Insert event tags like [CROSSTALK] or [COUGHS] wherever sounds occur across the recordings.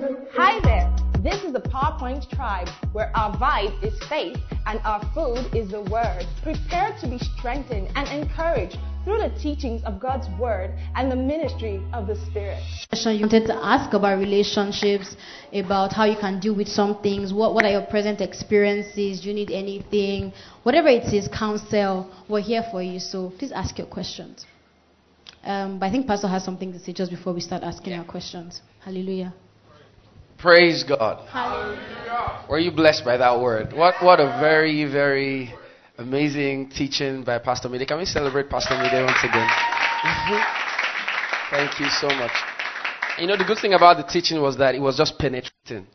Hi there. This is the PowerPoint tribe where our vibe is faith and our food is the word. Prepare to be strengthened and encouraged through the teachings of God's word and the ministry of the Spirit. You wanted to ask about relationships, about how you can deal with some things. What, what are your present experiences? Do you need anything? Whatever it is, counsel. We're here for you. So please ask your questions. Um, but I think Pastor has something to say just before we start asking our questions. Hallelujah. Praise God. Hallelujah. Were you blessed by that word? What, what a very, very amazing teaching by Pastor Mide. Can we celebrate Pastor Mide once again? [LAUGHS] Thank you so much. You know, the good thing about the teaching was that it was just penetrating.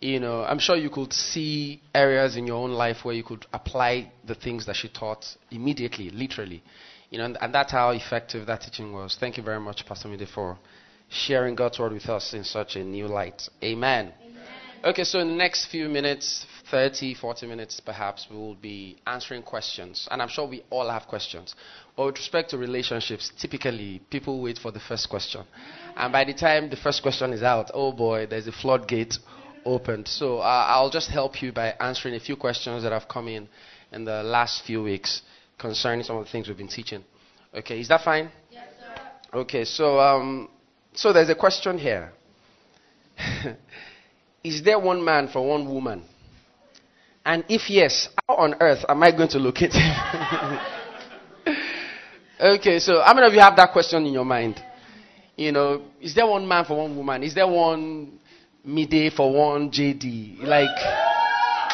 You know, I'm sure you could see areas in your own life where you could apply the things that she taught immediately, literally. You know, and, and that's how effective that teaching was. Thank you very much, Pastor Mide, for sharing God's word with us in such a new light. Amen. Amen. Okay, so in the next few minutes, 30, 40 minutes perhaps, we will be answering questions. And I'm sure we all have questions. But with respect to relationships, typically people wait for the first question. And by the time the first question is out, oh boy, there's a floodgate opened. So uh, I'll just help you by answering a few questions that have come in in the last few weeks concerning some of the things we've been teaching. Okay, is that fine? Yes, sir. Okay, so um, so there's a question here. [LAUGHS] Is there one man for one woman? And if yes, how on earth am I going to locate him? [LAUGHS] okay, so how many of you have that question in your mind? You know, is there one man for one woman? Is there one Mide for one JD? Like,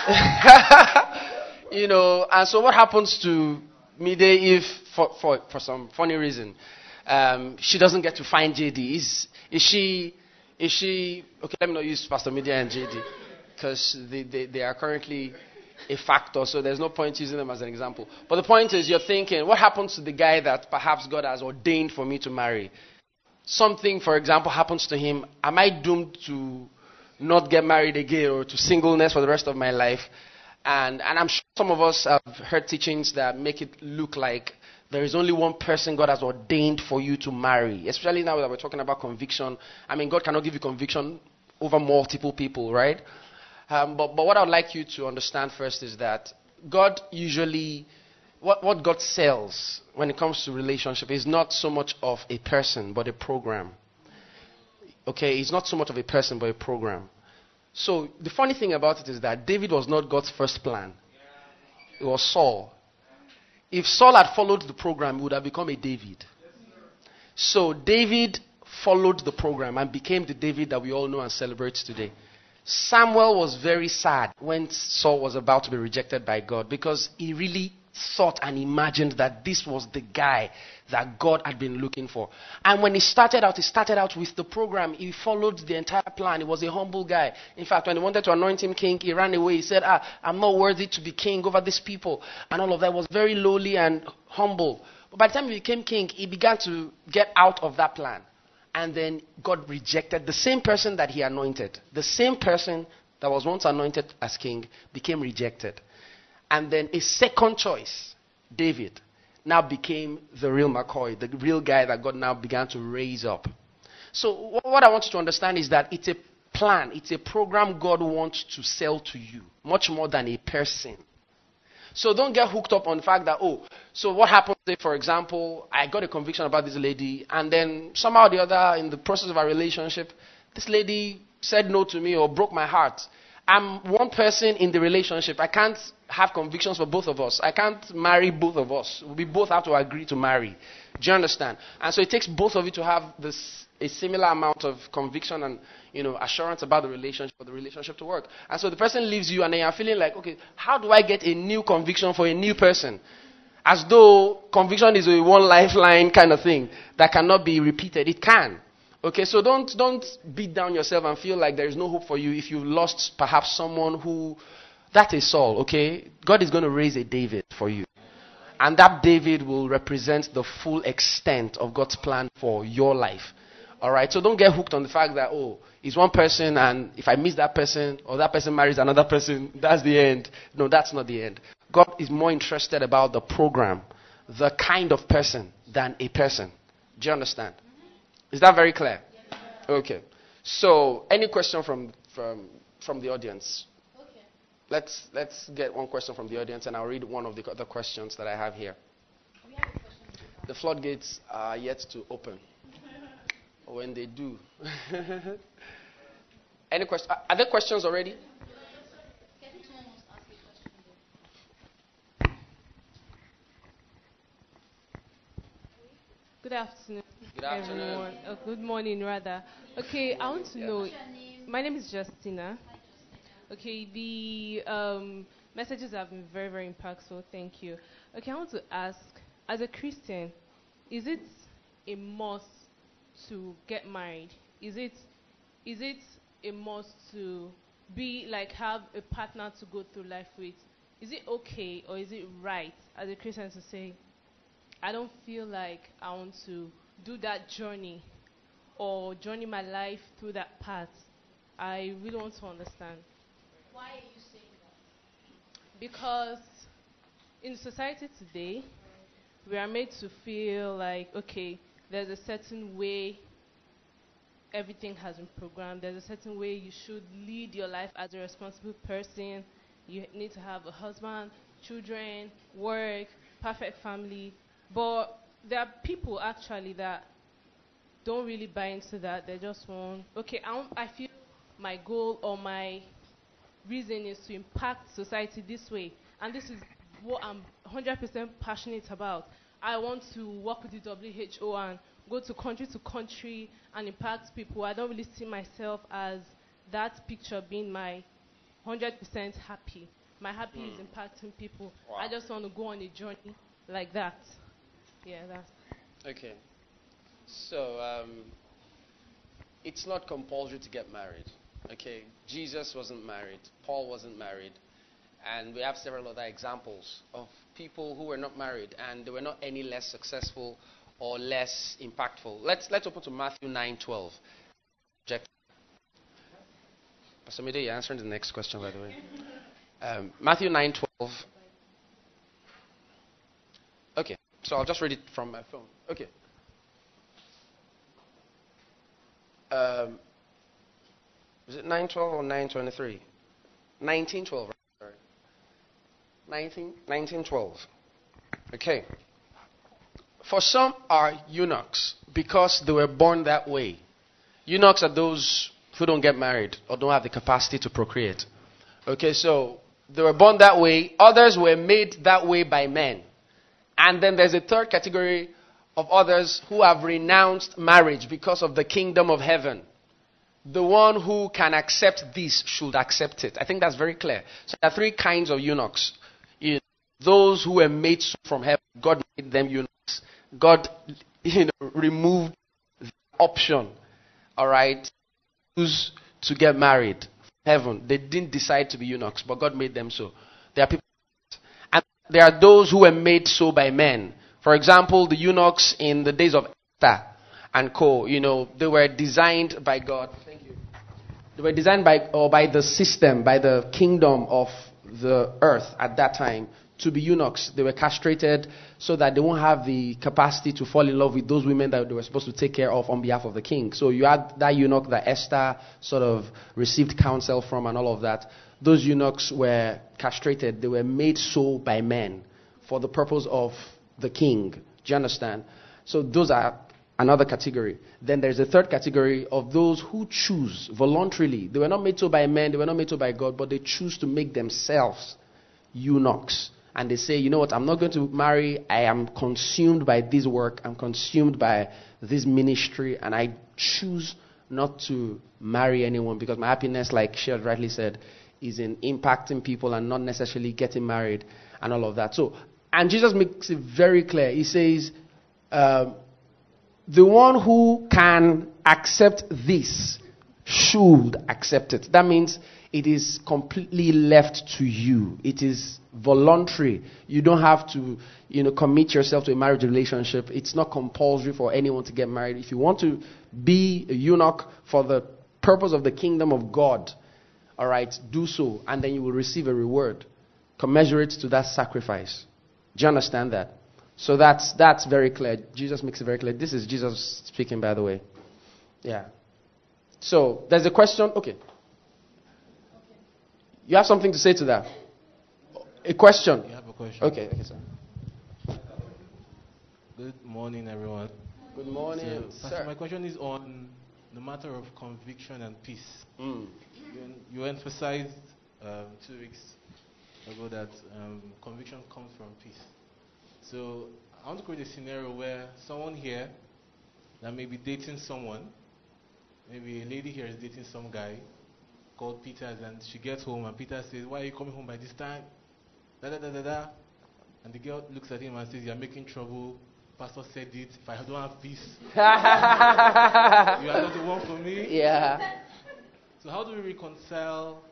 [LAUGHS] you know, and so what happens to Mide if, for, for, for some funny reason, um, she doesn't get to find JD? Is, is she, is she, okay, let me not use Pastor Mide and JD because they, they, they are currently a factor, so there's no point using them as an example. But the point is, you're thinking, what happens to the guy that perhaps God has ordained for me to marry? Something, for example, happens to him. Am I doomed to not get married again or to singleness for the rest of my life? And, and I'm sure some of us have heard teachings that make it look like there is only one person God has ordained for you to marry. Especially now that we're talking about conviction. I mean, God cannot give you conviction over multiple people, right? Um, but, but what I'd like you to understand first is that God usually, what, what God sells when it comes to relationship is not so much of a person, but a program. Okay, it's not so much of a person, but a program. So the funny thing about it is that David was not God's first plan. It was Saul. If Saul had followed the program, he would have become a David. So David followed the program and became the David that we all know and celebrate today. Samuel was very sad when Saul was about to be rejected by God because he really thought and imagined that this was the guy that God had been looking for. And when he started out, he started out with the program. He followed the entire plan. He was a humble guy. In fact, when he wanted to anoint him king, he ran away. He said, Ah, I'm not worthy to be king over these people. And all of that was very lowly and humble. But by the time he became king, he began to get out of that plan. And then God rejected the same person that he anointed. The same person that was once anointed as king became rejected. And then a second choice, David, now became the real McCoy, the real guy that God now began to raise up. So, what I want you to understand is that it's a plan, it's a program God wants to sell to you, much more than a person. So don't get hooked up on the fact that, oh, so what happens if, for example, I got a conviction about this lady, and then somehow or the other, in the process of our relationship, this lady said no to me or broke my heart. I'm one person in the relationship. I can't have convictions for both of us. I can't marry both of us. We both have to agree to marry. Do you understand? And so it takes both of you to have this a similar amount of conviction and you know assurance about the relationship for the relationship to work. And so the person leaves you and then you're feeling like, okay, how do I get a new conviction for a new person? As though conviction is a one lifeline kind of thing that cannot be repeated. It can. Okay, so don't don't beat down yourself and feel like there is no hope for you if you've lost perhaps someone who that is Saul, okay? God is going to raise a David for you. And that David will represent the full extent of God's plan for your life. Alright, so don't get hooked on the fact that, oh, it's one person and if I miss that person or that person marries another person, [LAUGHS] that's the end. No, that's not the end. God is more interested about the program, the kind of person, than a person. Do you understand? Is that very clear? Okay. So, any question from from from the audience? Okay. Let's let's get one question from the audience, and I'll read one of the other questions that I have here. Have the floodgates are yet to open. [LAUGHS] when they do. [LAUGHS] any question? Are there questions already? Good afternoon. Good afternoon. Everyone. Oh, good morning, rather. Okay, I want to know. My name is Justina. Okay, the um, messages have been very, very impactful. Thank you. Okay, I want to ask, as a Christian, is it a must to get married? Is it, is it a must to be like have a partner to go through life with? Is it okay or is it right as a Christian to say, I don't feel like I want to do that journey or journey my life through that path. I really want to understand. Why are you saying that? Because in society today, we are made to feel like, okay, there's a certain way everything has been programmed. There's a certain way you should lead your life as a responsible person. You need to have a husband, children, work, perfect family. But there are people actually that don't really buy into that. They just want, okay, I, I feel my goal or my reason is to impact society this way. And this is what I'm 100% passionate about. I want to work with the WHO and go to country to country and impact people. I don't really see myself as that picture being my 100% happy. My happy mm. is hmm. impacting people. Wow. I just want to go on a journey like that. Yeah, that's. Okay. So, um, it's not compulsory to get married. Okay? Jesus wasn't married, Paul wasn't married. And we have several other examples of people who were not married and they were not any less successful or less impactful. Let's, let's open to Matthew 9:12. Pastor Mide, you're answering the next question, by the way. [LAUGHS] Um, Matthew 9:12. Okay. So I'll just read it from my phone. Okay. Um, is it 912 or 923? 1912, sorry. 19, 1912. Okay. For some are eunuchs because they were born that way. Eunuchs are those who don't get married or don't have the capacity to procreate. Okay, so they were born that way. Others were made that way by men. And then there's a third category of others who have renounced marriage because of the kingdom of heaven. The one who can accept this should accept it. I think that's very clear. So there are three kinds of eunuchs. Those who were made from heaven, God made them eunuchs. God you know, removed the option, all right, to get married. Heaven. They didn't decide to be eunuchs, but God made them so. There are people there are those who were made so by men. For example, the eunuchs in the days of Esther and Co. You know, they were designed by God. Thank you. They were designed by or by the system, by the kingdom of the earth at that time to be eunuchs. They were castrated so that they won't have the capacity to fall in love with those women that they were supposed to take care of on behalf of the king. So you had that eunuch that Esther sort of received counsel from and all of that those eunuchs were castrated. They were made so by men for the purpose of the king. Do you understand? So those are another category. Then there's a third category of those who choose voluntarily. They were not made so by men, they were not made so by God, but they choose to make themselves eunuchs. And they say, you know what, I'm not going to marry. I am consumed by this work. I'm consumed by this ministry. And I choose not to marry anyone because my happiness, like Sherd rightly said, is in impacting people and not necessarily getting married and all of that. So, and Jesus makes it very clear. He says, uh, the one who can accept this should accept it. That means it is completely left to you. It is voluntary. You don't have to, you know, commit yourself to a marriage relationship. It's not compulsory for anyone to get married. If you want to be a eunuch for the purpose of the kingdom of God, all right, do so, and then you will receive a reward commensurate to that sacrifice. Do you understand that? So that's that's very clear. Jesus makes it very clear. This is Jesus speaking, by the way. Yeah. So there's a question. Okay. You have something to say to that? A question. You have a question? Okay, okay, sir. Good morning, everyone. Good morning, So, Pastor, my question is on the matter of conviction and peace. Mm. You, you emphasized um, two weeks ago that um, conviction comes from peace. So I want to create a scenario where someone here that may be dating someone, maybe a lady here is dating some guy called Peter, and she gets home and Peter says, "Why are you coming home by this time?" Da da da da da. And the girl looks at him and says, "You're making trouble. Pastor said it. If I don't have peace, [LAUGHS] you are not the one for me." yeah. [LAUGHS] So how do we reconcile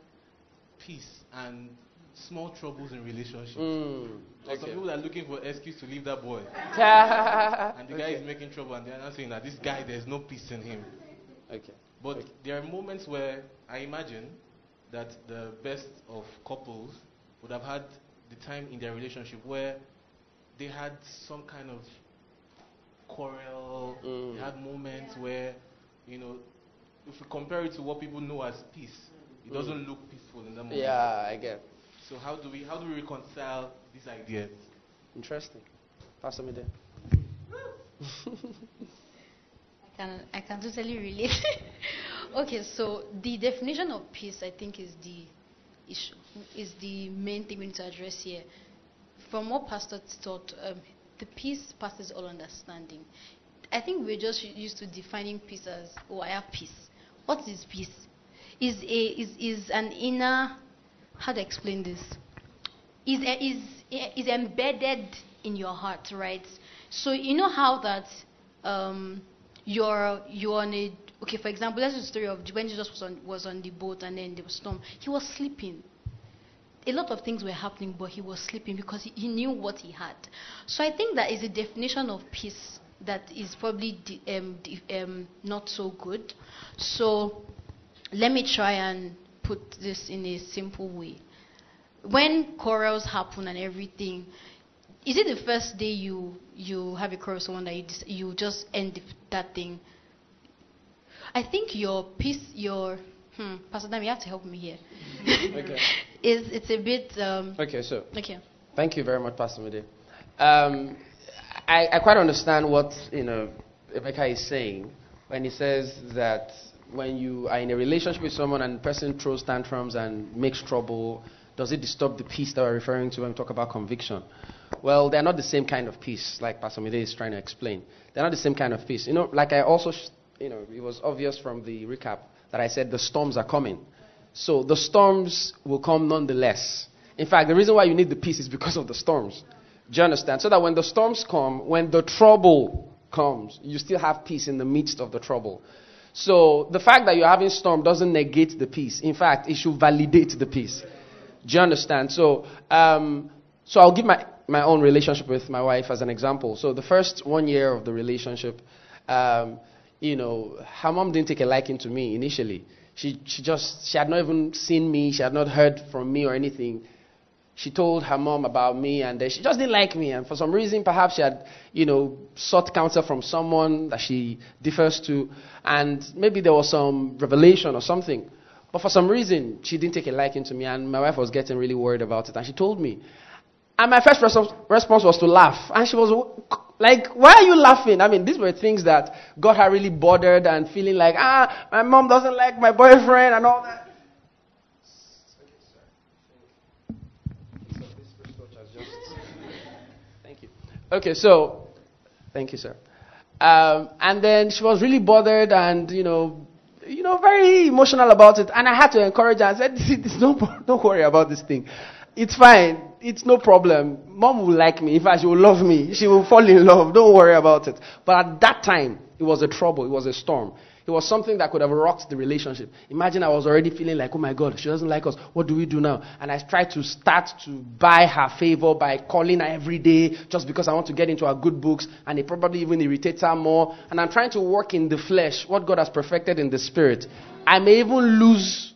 peace and small troubles in relationships? Mm. Or Some people are looking for excuse to leave that boy, [LAUGHS] and the guy is making trouble, and they're not saying that this guy there's no peace in him. okay. But Okay. there are moments where I imagine that the best of couples would have had the time in their relationship where they had some kind of quarrel. Mm. They had moments where, you know, if we compare it to what people know as peace, it doesn't look peaceful in that moment. Yeah, I get. So how do we how do we reconcile these ideas? Interesting. Pastor Mide. [LAUGHS] I can I can totally relate. [LAUGHS] okay, so the definition of peace, I think, is the issue, is the main thing we need to address here. From what Pastor taught, um, the peace passes all understanding. I think we're just used to defining peace as, oh, I have peace. What is peace? Is a is is an inner. How to explain this? Is a, is is embedded in your heart, right? So you know how that um, you're you're on a okay. For example, let's the story of when Jesus was on was on the boat and then there was storm. He was sleeping. A lot of things were happening, but he was sleeping because he, he knew what he had. So I think that is a definition of peace that is probably um, um, not so good. So let me try and put this in a simple way. When quarrels happen and everything, is it the first day you you have a quarrel with someone that you dis- you just end that thing? I think your peace, your hmm, Pastor Dam, you have to help me here. [LAUGHS] Okay. is it's a bit um, Okay, so okay. Thank you very much, Pastor Mide. Um, I, I quite understand what you know Rebecca is saying when he says that when you are in a relationship with someone and the person throws tantrums and makes trouble, does it disturb the peace that we're referring to when we talk about conviction? Well, they're not the same kind of peace, like Pastor Mide is trying to explain. They're not the same kind of peace. You know, like I also, sh- you know, it was obvious from the recap that I said the storms are coming. So the storms will come nonetheless. In fact, the reason why you need the peace is because of the storms. Do you understand? So that when the storms come, when the trouble comes, you still have peace in the midst of the trouble. So the fact that you're having storm doesn't negate the peace. In fact, it should validate the peace. Do you understand? So, um, so I'll give my, my own relationship with my wife as an example. So the first one year of the relationship, um, you know, her mom didn't take a liking to me initially. She, she just, she had not even seen me. She had not heard from me or anything. She told her mom about me and she just didn't like me. And for some reason, perhaps she had, you know, sought counsel from someone that she differs to. And maybe there was some revelation or something. But for some reason, she didn't take a liking to me, and my wife was getting really worried about it. And she told me. And my first res- response was to laugh. And she was like, Why are you laughing? I mean, these were things that got her really bothered and feeling like, Ah, my mom doesn't like my boyfriend and all that. Okay, so, thank you, sir. Um, and then she was really bothered and, you know, you know, very emotional about it. And I had to encourage her. I said, [LAUGHS] don't, [LAUGHS] don't worry about this thing. It's fine. It's no problem. Mom will like me. In fact, she will love me. She will fall in love. Don't worry about it. But at that time, it was a trouble. It was a storm. It was something that could have rocked the relationship. Imagine I was already feeling like, oh my God, she doesn't like us. What do we do now? And I tried to start to buy her favor by calling her every day just because I want to get into her good books. And it probably even irritates her more. And I'm trying to work in the flesh what God has perfected in the spirit. I may even lose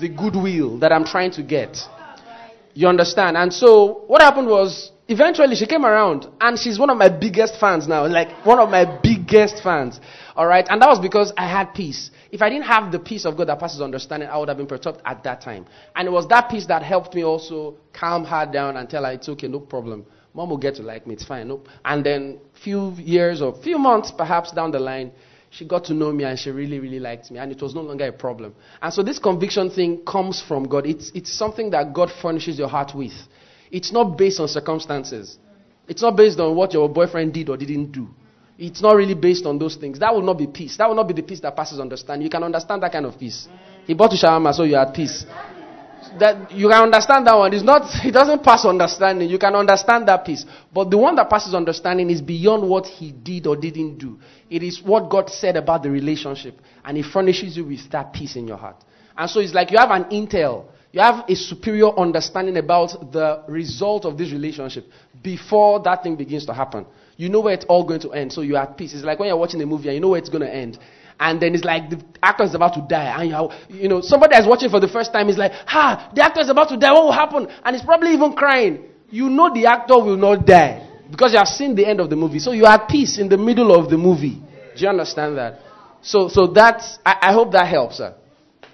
the goodwill that I'm trying to get. You understand? And so what happened was eventually she came around and she's one of my biggest fans now. Like one of my biggest fans. All right. And that was because I had peace. if I didn't have the peace of God that passes understanding, I would have been perturbed at that time. And it was that peace that helped me also calm her down and tell her it's okay, no problem. Mom will get to like me, it's fine. Nope. And then few years or few months perhaps down the line, she got to know me and she really, really liked me, and it was no longer a problem. And so this conviction thing comes from God. It's, it's something that God furnishes your heart with. It's not based on circumstances. It's not based on what your boyfriend did or didn't do. It's not really based on those things. That will not be peace. That will not be the peace that passes understanding. You can understand that kind of peace. He bought you shawarma, so you're at peace. That you can understand that one. It's not. [LAUGHS] It doesn't pass understanding. You can understand that peace. But the one that passes understanding is beyond what he did or didn't do. It is what God said about the relationship, and He furnishes you with that peace in your heart. And so it's like you have an intel. You have a superior understanding about the result of this relationship before that thing begins to happen. You know where it's all going to end, so you're at peace. It's like when you're watching a movie and you know where it's going to end. And then it's like the actor is about to die, and you you know somebody that's watching for the first time is like, "Ha, the actor is about to die. What will happen?" And he's probably even crying. You know the actor will not die because you have seen the end of the movie, so you are at peace in the middle of the movie. Do you understand that? So, so that's. I, I hope that helps. Sir.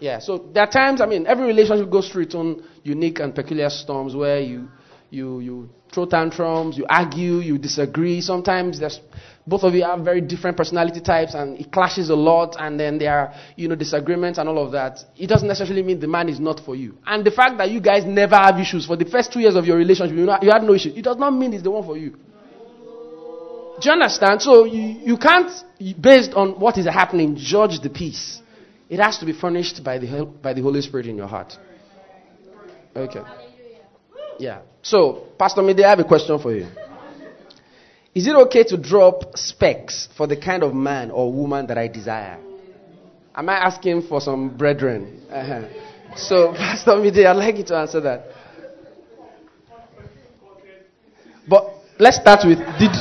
Yeah. So there are times. I mean, every relationship goes through its own unique and peculiar storms where you you you throw tantrums, you argue, you disagree. Sometimes there's both of you have very different personality types and it clashes a lot and then there are you know disagreements and all of that. It doesn't necessarily mean the man is not for you. And the fact that you guys never have issues for the first two years of your relationship you, know, you had no issues it does not mean it's the one for you. Do you understand? So you, you can't based on what is happening judge the peace. It has to be furnished by the by the holy spirit in your heart. Okay. Yeah so pastor Mide, i have a question for you is it okay to drop specs for the kind of man or woman that I desire? Am I asking for some brethren? Uh-huh. So, [LAUGHS] Pastor Mide, I'd like you to answer that. But let's start with did,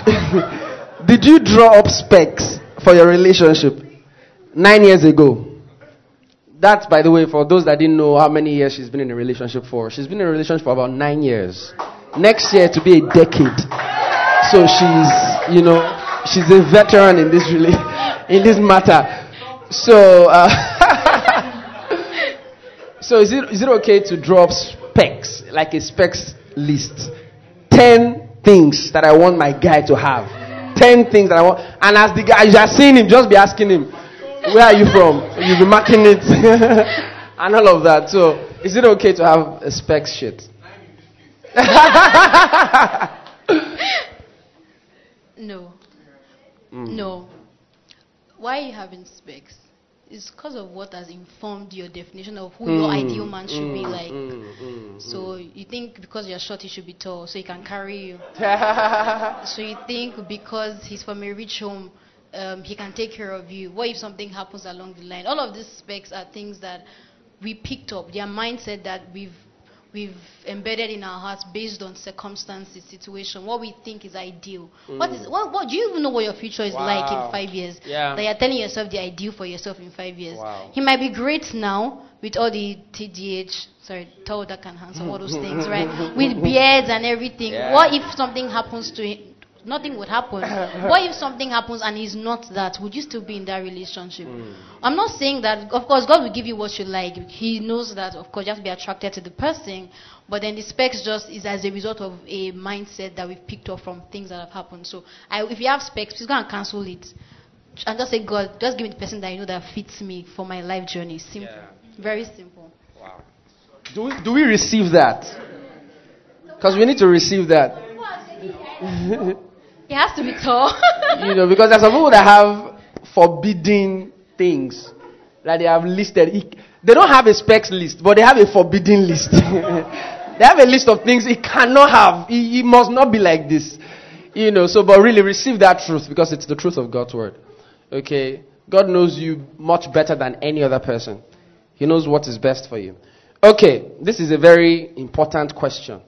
[LAUGHS] did you draw up specs for your relationship nine years ago? That's, by the way, for those that didn't know how many years she's been in a relationship for. She's been in a relationship for about nine years. Next year to be a decade. So she's, you know, she's a veteran in this really, [LAUGHS] in this matter. So, uh, [LAUGHS] so is it is it okay to drop specs like a specs list? Ten things that I want my guy to have. Ten things that I want, and as the guy you are seeing him, just be asking him, "Where are you from?" You'll be marking it, [LAUGHS] and all of that. So, is it okay to have a specs shit? [LAUGHS] No. Mm. No. Why are you having specs? It's because of what has informed your definition of who mm. your ideal man should mm. be like. Mm. Mm. So you think because you're short, he should be tall, so he can carry you. [LAUGHS] so you think because he's from a rich home, um, he can take care of you. What if something happens along the line? All of these specs are things that we picked up. Their mindset that we've we've embedded in our hearts based on circumstances, situation, what we think is ideal. Mm. What is what, what do you even know what your future is wow. like in five years? Yeah. That you're telling yourself the ideal for yourself in five years. Wow. He might be great now with all the TDH, sorry, tall, dark and handsome, all those things, right? [LAUGHS] With beards and everything. Yeah. What if something happens to him? Nothing would happen. [COUGHS] what if something happens and he's not that? Would you still be in that relationship? Mm. I'm not saying that, of course, God will give you what you like. He knows that, of course, you have to be attracted to the person. But then the specs just is as a result of a mindset that we've picked up from things that have happened. So I, if you have specs, please go and cancel it. And just say, God, just give me the person that I know that fits me for my life journey. Simple. Yeah. Very simple. Wow. Do we, do we receive that? Because we need to receive that. [LAUGHS] It has to be tall. [LAUGHS] you know, because there's some people that have forbidden things that they have listed. They don't have a specs list, but they have a forbidden list. [LAUGHS] they have a list of things it cannot have. It, it must not be like this. You know, so, but really receive that truth because it's the truth of God's word. Okay? God knows you much better than any other person. He knows what is best for you. Okay, this is a very important question.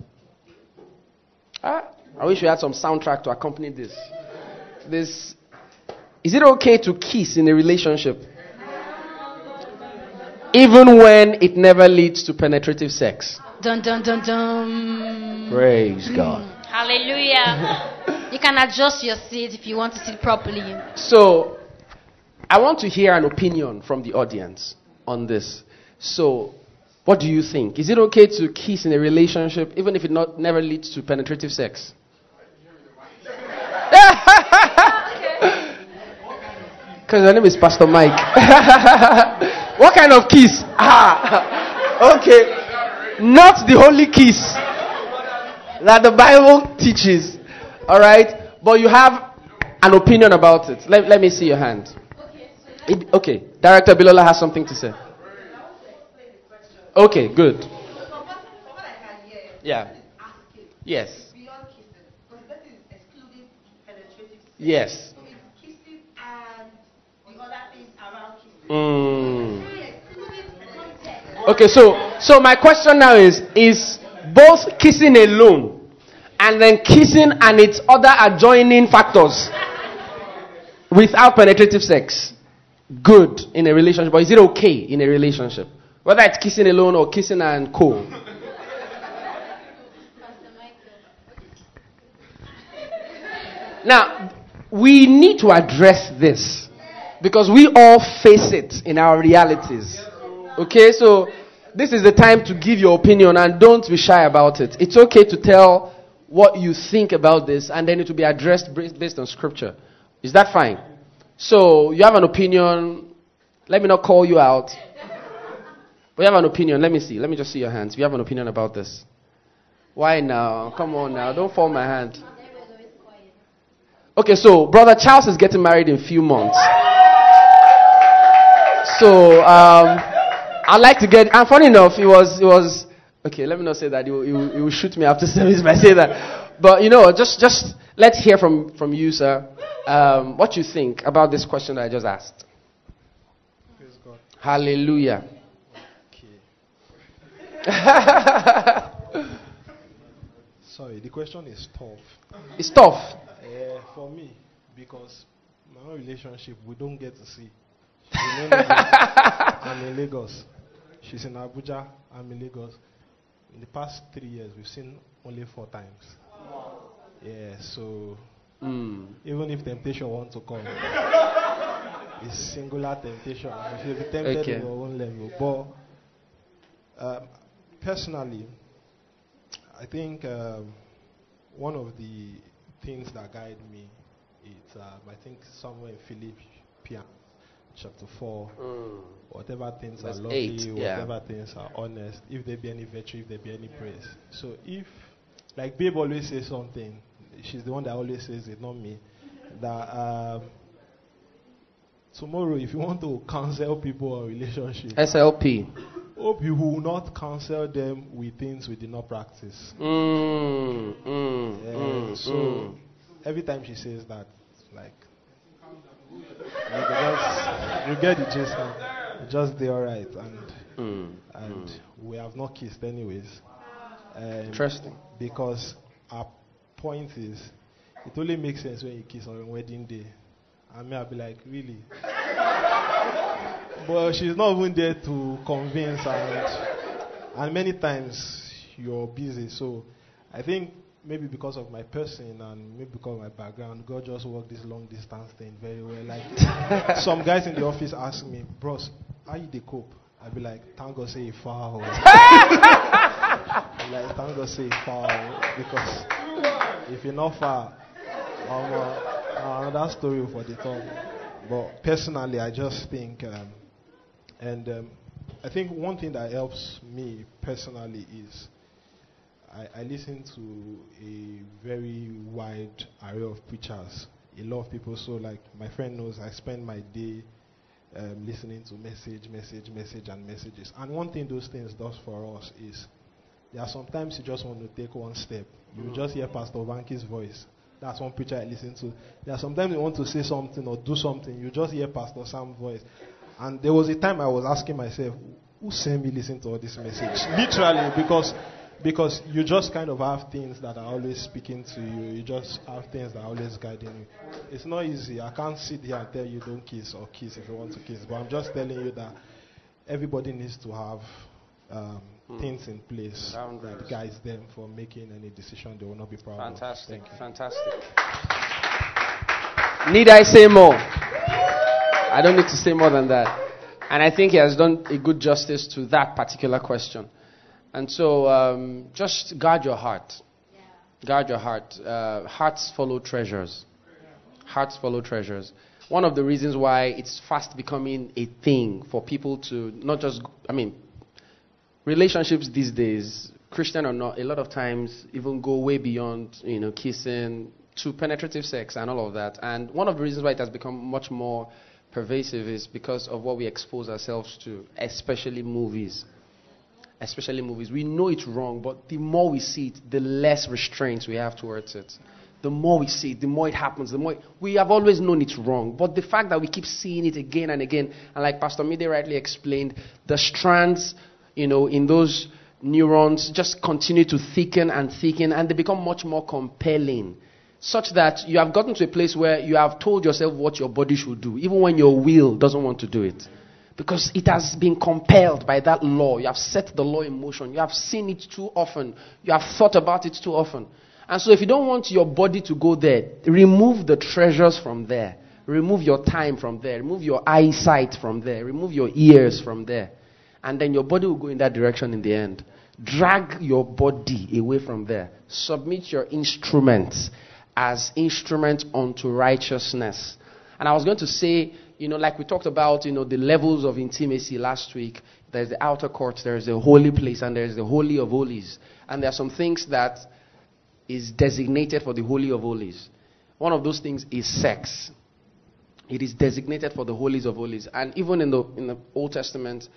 Ah, I wish we had some soundtrack to accompany this. This is it okay to kiss in a relationship? Even when it never leads to penetrative sex. Dun dun dun dun. Praise mm. God. Hallelujah. [LAUGHS] you can adjust your seat if you want to sit properly. So, I want to hear an opinion from the audience on this. So, what do you think? Is it okay to kiss in a relationship even if it not, never leads to penetrative sex? [LAUGHS] Because your name is Pastor Mike. [LAUGHS] what kind of kiss? Ah, okay. Not the holy kiss that the Bible teaches. All right? But you have an opinion about it. Let, let me see your hand. It, okay. Director Bilola has something to say. Okay, good. Yeah. Yes. Yes. Mm. Okay, so so my question now is is both kissing alone and then kissing and its other adjoining factors without penetrative sex good in a relationship or is it okay in a relationship whether it's kissing alone or kissing and co [LAUGHS] now we need to address this because we all face it in our realities. Okay, so this is the time to give your opinion and don't be shy about it. It's okay to tell what you think about this and then it will be addressed based on scripture. Is that fine? So you have an opinion. Let me not call you out. But you have an opinion. Let me see. Let me just see your hands. You have an opinion about this. Why now? Come on now. Don't fall my hand. Okay, so brother Charles is getting married in a few months. So um, I'd like to get. And funny enough, it was it was okay. Let me not say that. You will, he will, will shoot me after [LAUGHS] service if I say that. But you know, just just let's hear from from you, sir. Um, what you think about this question that I just asked? Hallelujah. Okay. [LAUGHS] Sorry, the question is tough. It's tough. Uh, for me, because my own relationship, we don't get to see. [LAUGHS] I'm in Lagos. She's in Abuja. I'm in Lagos. In the past three years, we've seen only four times. Yeah, so Mm. even if temptation wants to come, [LAUGHS] it's singular temptation. She'll be tempted Okay. in her own level. But um, personally, I think um, one of the things that guide me it's um, I think, somewhere in Philippians chapter 4, whatever things Verse are lovely, eight, yeah. whatever things are honest, if there be any virtue, if there be any praise. So if, like Babe always says something, she's the one that always says it, not me, that um, tomorrow if you want to [LAUGHS] counsel people on relationship, SLP. Hope you will not counsel them with things we did not practice. Mm, mm, Yeah, mm, so mm. every time she says that, like you, get the gist now. Just do alright, and Mm, and we have not kissed anyways. Um, Interesting. because our point is, it only makes sense when you kiss on your wedding day. I mean, I'll be like, really? But she's not even there to convince, and and many times you're busy. So I think maybe because of my person and maybe because of my background, God just worked this long distance thing very well. Like [LAUGHS] some guys in the office ask me, bros, how you they cope? I'll be like, thank God say foul. like, thank God say foul because if you're not far, um, uh, another story for the talk. But personally, I just think, um, and um, I think one thing that helps me personally is I, I listen to a very wide array of preachers, a lot of people. So, like my friend knows, I spend my day um, listening to message, message, message, and messages. And one thing those things does for us is there are sometimes you just want to take one step. You will just hear Pastor Vanki's voice. That's one preacher I listen to. There are sometimes you want to say something or do something. You just hear Pastor Sam's voice. And there was a time I was asking myself, who sent me listen to all this message? Literally, because because you just kind of have things that are always speaking to you. You just have things that are always guiding you. It's not easy. I can't sit here and tell you don't kiss or kiss if you want to kiss. But I'm just telling you that everybody needs to have um, things in place Boundaries. that guides them for making any decision they will not be proud Fantastic. of. Thank you. Fantastic. Need I say more? I don't need to say more than that. And I think he has done a good justice to that particular question. And so um, just guard your heart. Guard your heart. Uh, hearts follow treasures. Hearts follow treasures. One of the reasons why it's fast becoming a thing for people to not just, I mean, relationships these days, Christian or not, a lot of times even go way beyond, you know, kissing to penetrative sex and all of that. And one of the reasons why it has become much more pervasive is because of what we expose ourselves to, especially movies. Especially movies. We know it's wrong, but the more we see it, the less restraints we have towards it. The more we see it, the more it happens, the more. we have always known it's wrong, but the fact that we keep seeing it again and again, and like Pastor Mide rightly explained, the strands, you know, in those neurons just continue to thicken and thicken, and they become much more compelling such that you have gotten to a place where you have told yourself what your body should do, even when your will doesn't want to do it. Because it has been compelled by that law. You have set the law in motion. You have seen it too often. You have thought about it too often. And so, if you don't want your body to go there, remove the treasures from there. Remove your time from there. Remove your eyesight from there. Remove your ears from there. And then your body will go in that direction in the end. Drag your body away from there. Submit your instruments as instruments unto righteousness. And I was going to say, you know, like we talked about, you know, the levels of intimacy last week. There's the outer court, there's the holy place, and there's the holy of holies. And there are some things that is designated for the holy of holies. One of those things is sex. It is designated for the holies of holies. And even in the in the Old Testament,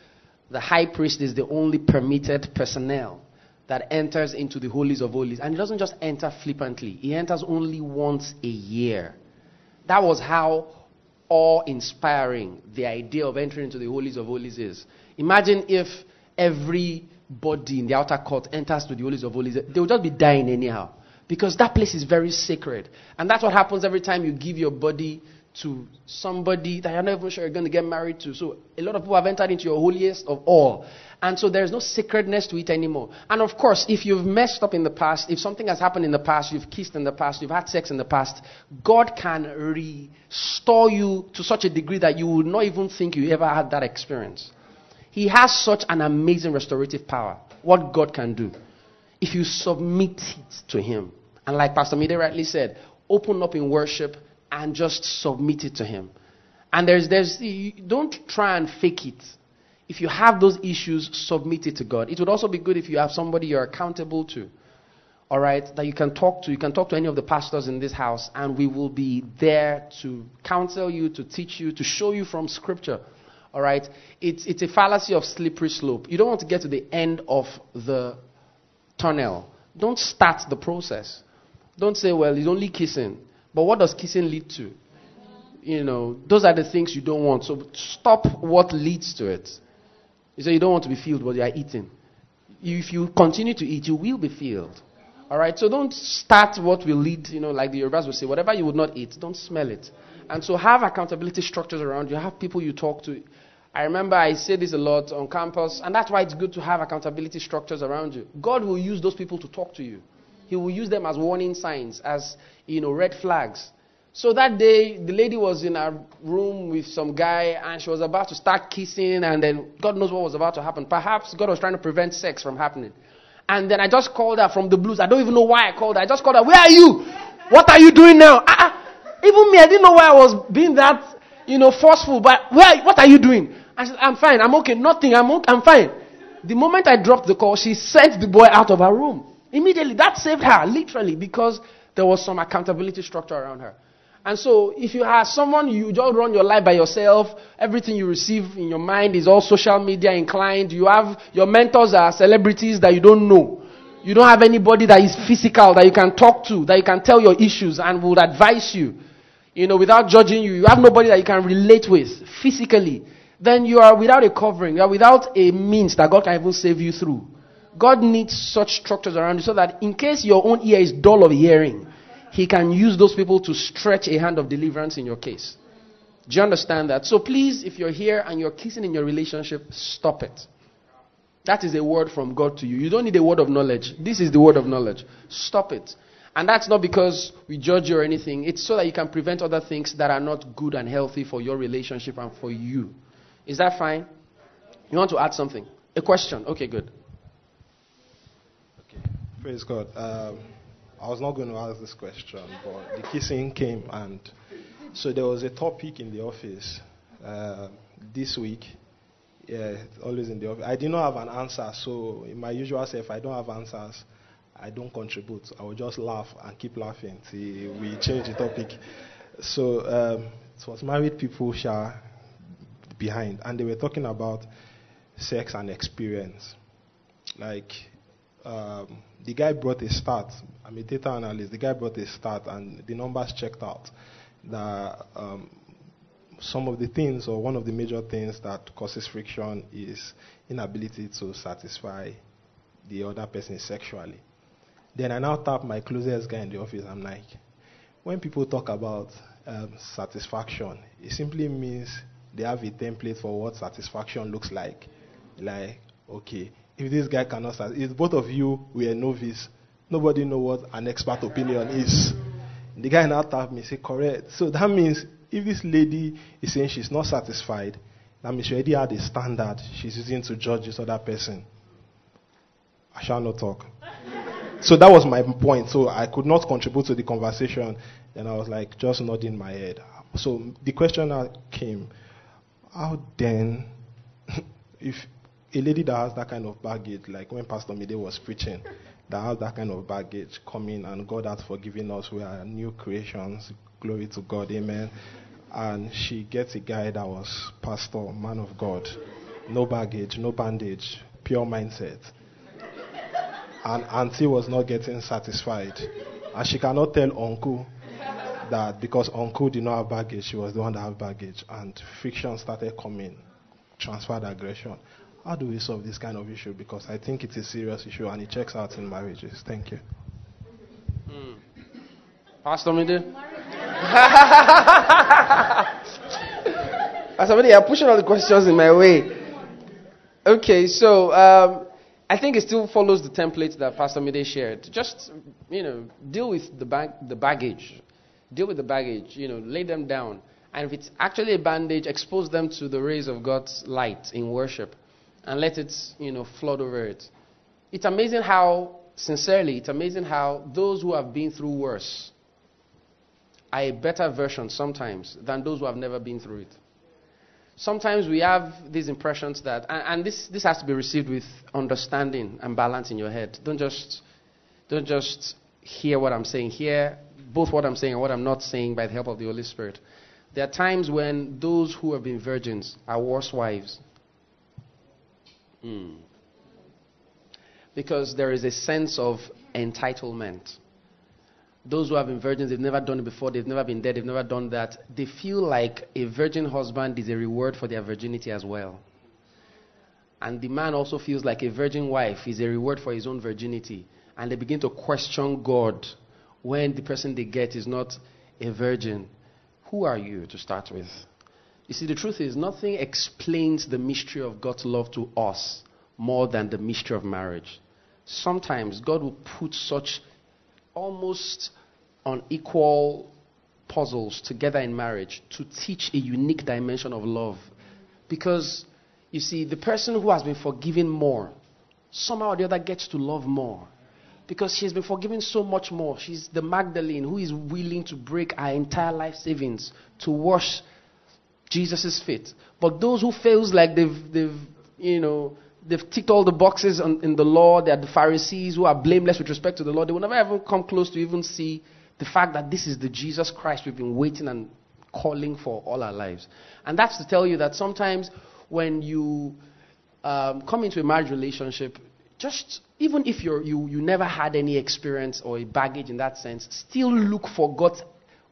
the high priest is the only permitted personnel that enters into the holies of holies. And he doesn't just enter flippantly, he enters only once a year. That was how awe inspiring the idea of entering into the holies of holies is. Imagine if everybody in the outer court enters to the holies of holies, they will just be dying anyhow. Because that place is very sacred. And that's what happens every time you give your body to somebody that you're not even sure you're going to get married to. So a lot of people have entered into your holiest of all. And so there's no sacredness to it anymore. And of course, if you've messed up in the past, if something has happened in the past, you've kissed in the past, you've had sex in the past, God can restore you to such a degree that you would not even think you ever had that experience. He has such an amazing restorative power. What God can do. If you submit it to Him. And like Pastor Mide rightly said, open up in worship and just submit it to Him. And there's, there's, don't try and fake it. If you have those issues, submit it to God. It would also be good if you have somebody you're accountable to, all right, that you can talk to. You can talk to any of the pastors in this house, and we will be there to counsel you, to teach you, to show you from Scripture. All right? It's, it's a fallacy of slippery slope. You don't want to get to the end of the tunnel. Don't start the process. Don't say, well, it's only kissing. But what does kissing lead to? You know, those are the things you don't want. So stop what leads to it. You say you don't want to be filled, but you are eating. If you continue to eat, you will be filled. All right, so don't start what will lead, you know, like the Yorubas will say, whatever you would not eat, don't smell it. And so have accountability structures around you, have people you talk to. I remember I say this a lot on campus, and that's why it's good to have accountability structures around you. God will use those people to talk to you. He will use them as warning signs, as you know, red flags. So that day, the lady was in a room with some guy, and she was about to start kissing, and then God knows what was about to happen. Perhaps God was trying to prevent sex from happening. And then I just called her from the blues. I don't even know why I called her. I just called her. Where are you? What are you doing now? Uh-uh. Even me, I didn't know why I was being that, you know, forceful. But where? What are you doing? I said, I'm fine. I'm okay. Nothing. I'm okay. I'm fine. The moment I dropped the call, she sent the boy out of her room. Immediately, that saved her, literally, because there was some accountability structure around her. And so, if you have someone, you just run your life by yourself, everything you receive in your mind is all social media inclined, you have, your mentors are celebrities that you don't know. You don't have anybody that is physical that you can talk to, that you can tell your issues and would advise you, you know, without judging you. You have nobody that you can relate with physically. Then you are without a covering. You are without a means that God can even save you through. God needs such structures around you so that in case your own ear is dull of hearing, He can use those people to stretch a hand of deliverance in your case. Do you understand that? So please, if you're here and you're kissing in your relationship, stop it. That is a word from God to you. You don't need a word of knowledge. This is the word of knowledge. Stop it. And that's not because we judge you or anything. It's so that you can prevent other things that are not good and healthy for your relationship and for you. Is that fine? You want to add something? A question? Okay, good. Praise God. Um, I was not going to ask this question, but the kissing came, and so there was a topic in the office uh, this week. Yeah, always in the office. I did not have an answer, so in my usual self, I don't have answers. I don't contribute. I will just laugh and keep laughing till we change the topic. So um, it was married people share behind, and they were talking about sex and experience. Like um, the guy brought a stat. I'm a data analyst. The guy brought a stat, and the numbers checked out that um, some of the things, or one of the major things that causes friction, is inability to satisfy the other person sexually. Then I now tap my closest guy in the office. I'm like, when people talk about um, satisfaction, it simply means they have a template for what satisfaction looks like. Like, okay, if this guy cannot, if both of you were novice, nobody know what an expert opinion is. The guy now tapped me, say, correct. So that means if this lady is saying she's not satisfied, that means she already had a standard she's using to judge this other person. I shall not talk. So that was my point. So I could not contribute to the conversation. And I was like, just nodding my head. So the question came, how then, [LAUGHS] if a lady that has that kind of baggage, like when Pastor Mide was preaching, [LAUGHS] that has that kind of baggage coming and God has forgiven us, we are new creations, glory to God, amen. And she gets a guy that was pastor, man of God, no baggage, no bandage, pure mindset and auntie was not getting satisfied. And she cannot tell uncle that because uncle did not have baggage, she was the one that had baggage. And friction started coming, transferred aggression. How do we solve this kind of issue? Because I think it's a serious issue and it checks out in marriages. Thank you. Hmm. Pastor Mide? [LAUGHS] Pastor Mide, you're pushing all the questions in my way. Okay, so um, I think it still follows the template that Pastor Mide shared. Just, you know, deal with the, bag, the baggage. Deal with the baggage, you know, lay them down. And if it's actually a bandage, expose them to the rays of God's light in worship and let it, you know, flood over it. It's amazing how, sincerely, it's amazing how those who have been through worse are a better version sometimes than those who have never been through it sometimes we have these impressions that, and, and, this, this has to be received with understanding and balance in your head. Don't just, don't just hear what I'm saying. Hear both what I'm saying and what I'm not saying by the help of the Holy Spirit. There are times when those who have been virgins are worse wives. Mm. Because there is a sense of entitlement those who have been virgins, they've never done it before, they've never been there, they've never done that, they feel like a virgin husband is a reward for their virginity as well. And the man also feels like a virgin wife is a reward for his own virginity. And they begin to question God when the person they get is not a virgin. Who are you to start with? You see, the truth is, nothing explains the mystery of God's love to us more than the mystery of marriage. Sometimes God will put such almost unequal puzzles together in marriage to teach a unique dimension of love. Because, you see, the person who has been forgiven more, somehow or the other gets to love more. Because she's been forgiven so much more. She's the Magdalene who is willing to break her entire life savings to wash Jesus' is fit. But those who feels like they've, they've you know, they've ticked all the boxes on, in the law. They are the Pharisees who are blameless with respect to the law. They will never ever come close to even see the fact that this is the Jesus Christ we've been waiting and calling for all our lives. And that's to tell you that sometimes when you um, come into a marriage relationship, just even if you you never had any experience or a baggage in that sense, still look for God's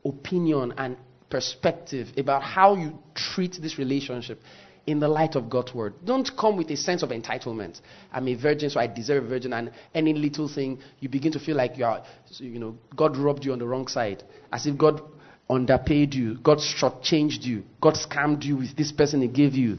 opinion and perspective about how you treat this relationship in the light of God's word. Don't come with a sense of entitlement. I'm a virgin, so I deserve a virgin, and any little thing you begin to feel like you are, you know, God robbed you on the wrong side, as if God underpaid you, God shortchanged you, God scammed you with this person He gave you.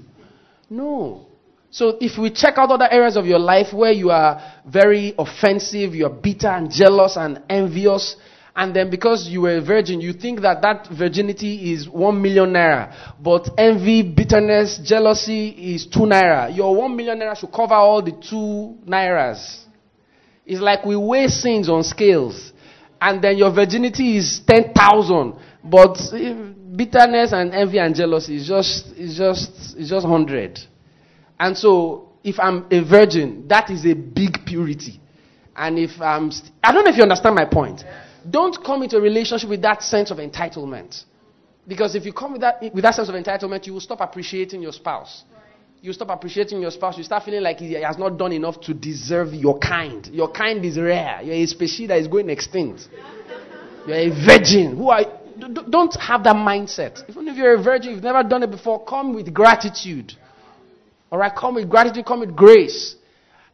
No. So if we check out other areas of your life where you are very offensive, you are bitter and jealous and envious, and then because you were a virgin, you think that that virginity is one million naira, but envy, bitterness, jealousy is two naira. Your one million naira should cover all the two nairas. It's like we weigh sins on scales, and then your virginity is ten thousand, but bitterness and envy and jealousy is just is just is just hundred. And so, if I'm a virgin, that is a big purity. And if I'm, st- I don't know if you understand my point. Don't come into a relationship with that sense of entitlement. Because if you come with that, with that sense of entitlement, you will stop appreciating your spouse. You stop appreciating your spouse. You start feeling like he has not done enough to deserve your kind. Your kind is rare. You're a species that is going extinct. You're a virgin. Who are don't have that mindset. Even if you're a virgin, you've never done it before, come with gratitude. All right, come with gratitude, come with grace.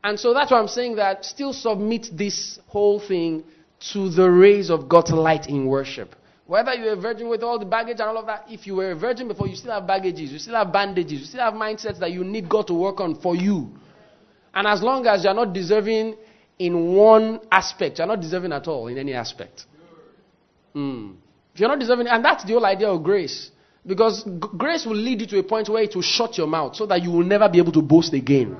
And so that's why I'm saying that still submit this whole thing to the rays of God's light in worship. Whether you're a virgin with all the baggage and all of that, if you were a virgin before, you still have baggages, you still have bandages, you still have mindsets that you need God to work on for you. And as long as you're not deserving in one aspect, you're not deserving at all in any aspect. Mm. If you're not deserving, and that's the whole idea of grace. Because g- grace will lead you to a point where it will shut your mouth so that you will never be able to boast again.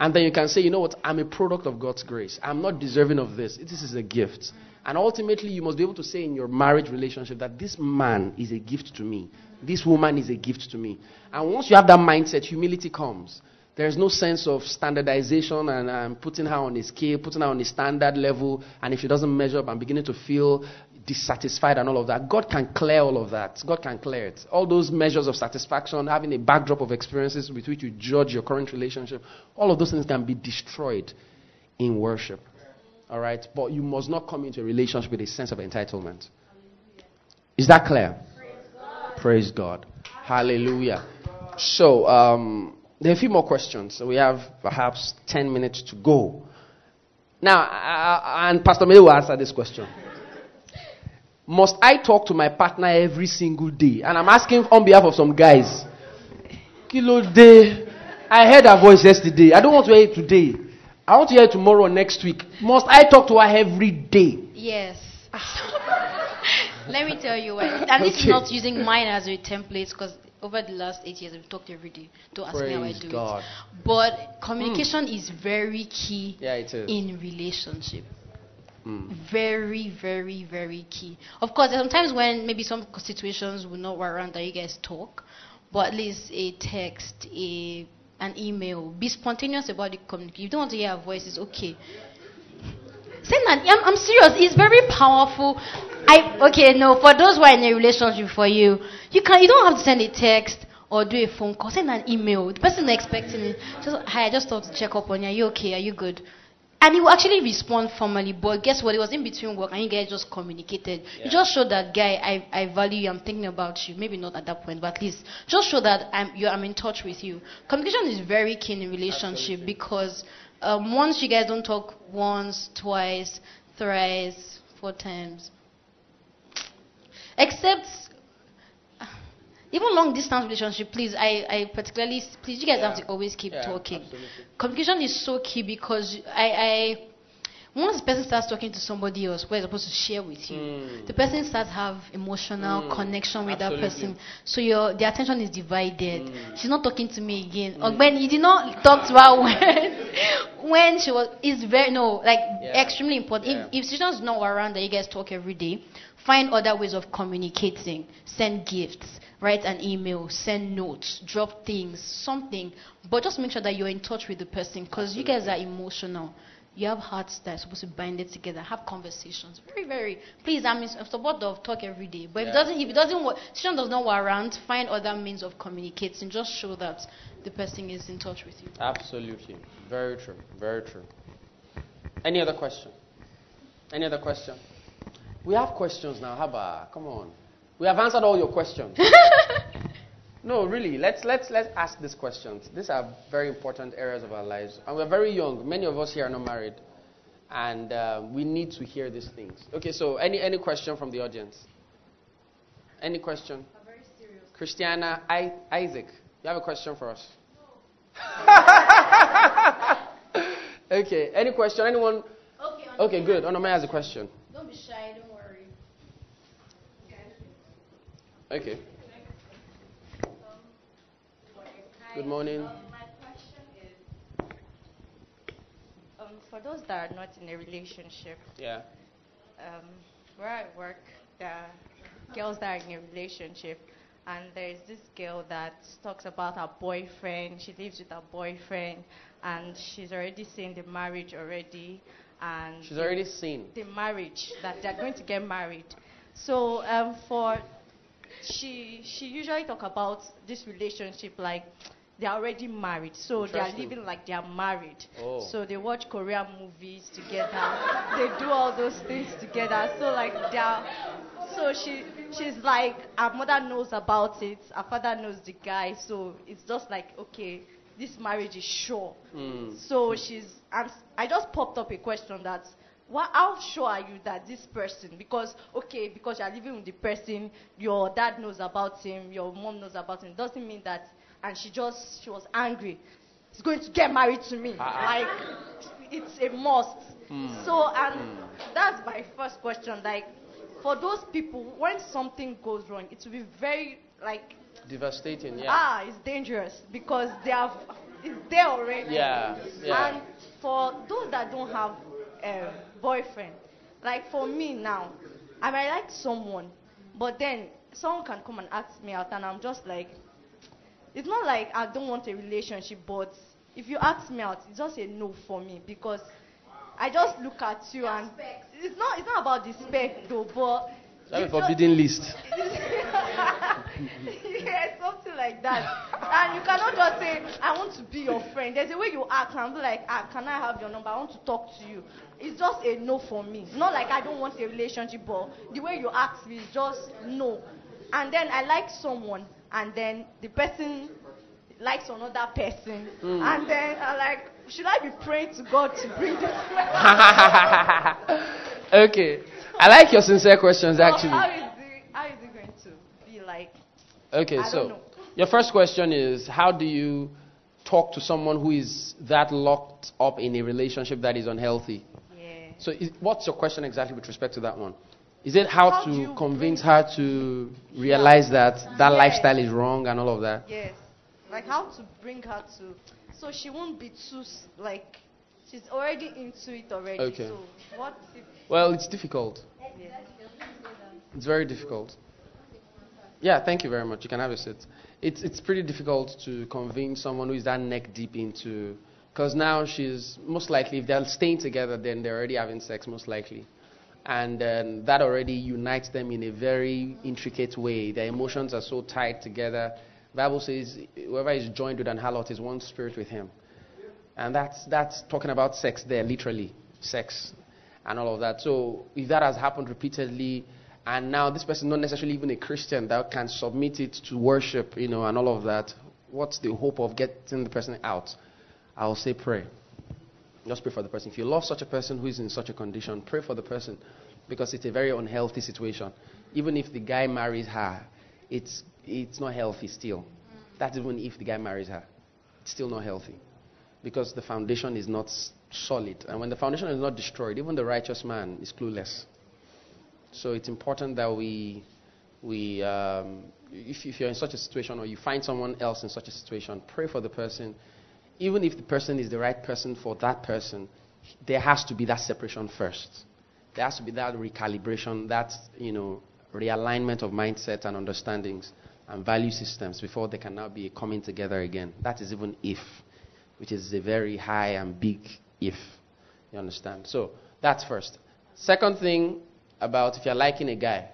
And then you can say, you know what, I'm a product of God's grace. I'm not deserving of this. This is a gift. And ultimately, you must be able to say in your marriage relationship that this man is a gift to me. This woman is a gift to me. And once you have that mindset, humility comes. There's no sense of standardization and um, putting her on a scale, putting her on a standard level. And if she doesn't measure up, I'm beginning to feel dissatisfied and all of that. God can clear all of that. God can clear it. All those measures of satisfaction, having a backdrop of experiences with which you judge your current relationship, all of those things can be destroyed in worship. All right? But you must not come into a relationship with a sense of entitlement. Is that clear? Praise God. Praise God. Hallelujah. So, um, there are a few more questions. So we have perhaps 10 minutes to go. Now, uh, and Pastor May will answer this question. Must I talk to my partner every single day? And I'm asking on behalf of some guys. Kilo day. I heard her voice yesterday. I don't want to hear it today. I want to hear it tomorrow or next week. Must I talk to her every day? Yes. [LAUGHS] Let me tell you why. And this is Okay. not using mine as a template because over the last eight years we've talked every day. Don't ask me how I do God. it. But communication is very key Yeah, in relationship. Mm. Very, very, very key. Of course, sometimes when maybe some situations will not warrant that you guys talk, but at least a text, a an email, be spontaneous about the communication. You don't want to hear our voice, it's okay. Send an. I'm, I'm serious. It's very powerful. I okay. No, for those who are in a relationship, for you, you can. You don't have to send a text or do a phone call. Send an email. The person expecting it. Just hi. I just thought to check up on you. Are you okay? Are you good? And he will actually respond formally. But guess what? It was in between work, and you guys just communicated. You just showed that guy. I, I value you. I'm thinking about you. Maybe not at that point, but at least just show that I'm you. I'm in touch with you. Communication is very key in relationship because um, once you guys don't talk once, twice, thrice, four times, except even long distance relationship, please, I, I particularly, please, you guys have to always keep Yeah, talking. absolutely. Communication is so key because I, I, once the person starts talking to somebody else, we're supposed to share with you. Mm. The person starts have emotional Mm, connection with absolutely. that person, so your the attention is divided. Mm. She's not talking to me again. Or when you did not talk to her [LAUGHS] when when she was is very no like Yeah. extremely important. Yeah. If if situations not around that you guys talk every day, find other ways of communicating. Send gifts, write an email, send notes, drop things, something. But just make sure that you're in touch with the person because you guys are emotional. You have hearts that are supposed to bind it together. Have conversations. Very, very. Please, I'm in support of talk every day. But if it doesn't, if it doesn't, wa- situation does not warrant, find other means of communicating. Just show that the person is in touch with you. Absolutely. Very true. Very true. Any other question? Any other question? We have questions now. Haba, come on. We have answered all your questions. [LAUGHS] no, really. Let's let's let's ask these questions. These are very important areas of our lives, and we're very young. Many of us here are not married, and uh, we need to hear these things. Okay, so any any question from the audience? Any question? Christiana, I, Isaac, you have a question for us? [LAUGHS] okay. Any question? Anyone? Okay, Okay, good. Onome has a question. Don't be shy, don't worry. Okay. Good morning. Um, my question is, um, for those that are not in a relationship, Yeah. um, where I work, there are girls that are in a relationship, and there is this girl that talks about her boyfriend. She lives with her boyfriend, and she's already seen the marriage already, and She's already seen. the marriage that they're going to get married. So um, for she she usually talk about this relationship like they're already married, so they are living like they are married. Oh. So they watch Korean movies together. [LAUGHS] they do all those things together. So like they are. So she she's like our mother knows about it. our father knows the guy. So it's just like okay, this marriage is sure. Mm. So she's, and I just popped up a question that, what, how sure are you that this person, because, okay, because you're living with the person, your dad knows about him, your mom knows about him, doesn't mean that, and she just, she was angry, he's going to get married to me. Ah. Like, it's a must. Hmm. So, and that's my first question. Like, for those people, when something goes wrong, it will be very, like, Devastating. Yeah. ah, it's dangerous because they have, it's there already. Yeah. Yeah. And for those that don't have a boyfriend, like for me now, I might like someone, but then someone can come and ask me out, and I'm just like, it's not like I don't want a relationship, but if you ask me out, it's just a no for me because I just look at you and it's not it's not about the spec though, but A forbidden list. [LAUGHS] yeah, something like that. And you cannot just say, I want to be your friend. There's a way you act and be like, ah, can I have your number? I want to talk to you. It's just a no for me. Not like I don't want a relationship, but the way you ask me is just no. And then I like someone, and then the person likes another person. And then I'm like, should I be praying to God to bring this [LAUGHS] okay. I like your sincere questions So actually. How is, it, how is it going to be like? Okay, I so your first question is how do you talk to someone who is that locked up in a relationship that is unhealthy? Yeah. So, is, what's your question exactly with respect to that one? Is it how, How to convince her to realize that that Yes. lifestyle is wrong and all of that? Yes. Like how to bring her to, so she won't be too like, she's already into it already. Okay. So what if? Well, it's difficult. It's very difficult. Yeah, thank you very much. You can have a seat. It's it's pretty difficult to convince someone who is that neck deep into, because now she's most likely if they're staying together, then they're already having sex most likely, and then that already unites them in a very intricate way. Their emotions are so tied together. Bible says whoever is joined with an harlot is one spirit with him, and that's that's talking about sex there, literally sex, and all of that. So if that has happened repeatedly and now this person not necessarily even a Christian that can submit it to worship, you know, and all of that. What's the hope of getting the person out? I'll say pray. Just pray for the person. If you love such a person who is in such a condition, pray for the person because it's a very unhealthy situation. Even if the guy marries her, it's it's not healthy still. That's even if the guy marries her, it's still not healthy because the foundation is not solid. And when the foundation is not destroyed, even the righteous man is clueless. So it's important that we, we um, if, if you're in such a situation or you find someone else in such a situation, pray for the person. Even if the person is the right person for that person, there has to be that separation first. There has to be that recalibration, that you know, realignment of mindset and understandings and value systems before they can now be coming together again. That is even if, which is a very high and big if. You understand? So that's first. Second thing about if you're liking a guy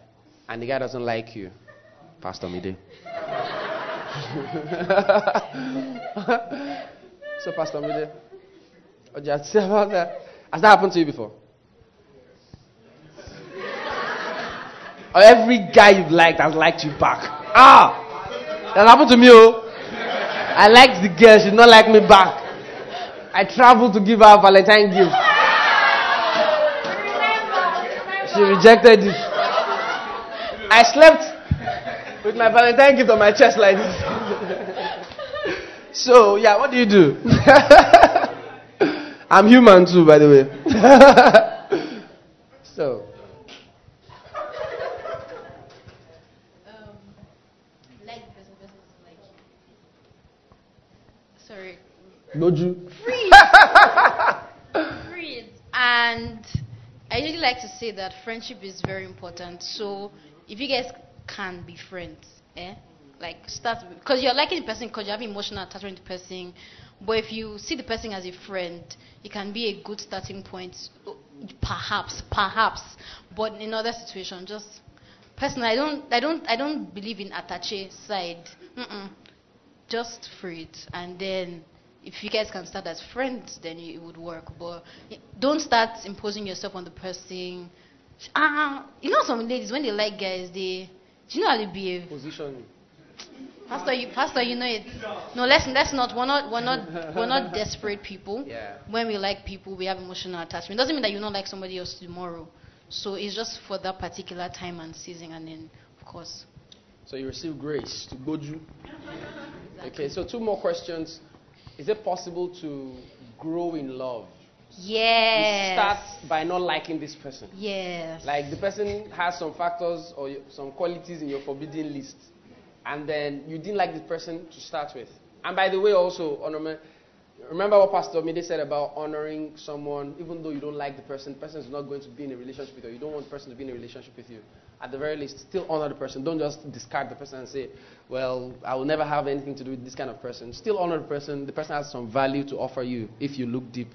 and the guy doesn't like you, Pastor Mide. [LAUGHS] so, Pastor Mide, what do you say about that? Has that happened to you before? Or every guy you've liked has liked you back? Ah! That happened to me, oh. I liked the girl, she did not like me back. I traveled to give her a Valentine gift. She rejected it. I slept with my Valentine gift on my chest like this. so yeah, what do you do? [LAUGHS] I'm human too, by the way. [LAUGHS] so, Like the person, person is like you. Sorry. Freeze. [LAUGHS] Freeze. And I really like to say that friendship is very important. So if you guys can be friends, eh? Like start because you're liking the person because you have emotional attachment to the person. But if you see the person as a friend, it can be a good starting point. Perhaps, perhaps. But in other situations, just personally, I don't, I don't, I don't believe in attache side. Mm-mm just free it and then if you guys can start as friends then it would work but don't start imposing yourself on the person ah you know some ladies when they like guys they do you know how they behave Position. pastor you pastor you know it no let's let's not we're not we're not we're not [LAUGHS] desperate people Yeah. when we like people we have emotional attachment It doesn't mean that you don't like somebody else tomorrow so it's just for that particular time and season and then of course So you receive grace to Goju. Okay, so two more questions. Is it possible to grow in love? yes You start by not liking this person. yes Like the person has some factors or some qualities in your forbidden list, and then you didn't like the person to start with. And by the way, also, Onome, remember what Pastor Mide said about honoring someone, even though you don't like the person, the person is not going to be in a relationship with you, you don't want the person to be in a relationship with you. At the very least, still honor the person. Don't just discard the person and say, well, I will never have anything to do with this kind of person. Still honor the person. The person has some value to offer you if you look deep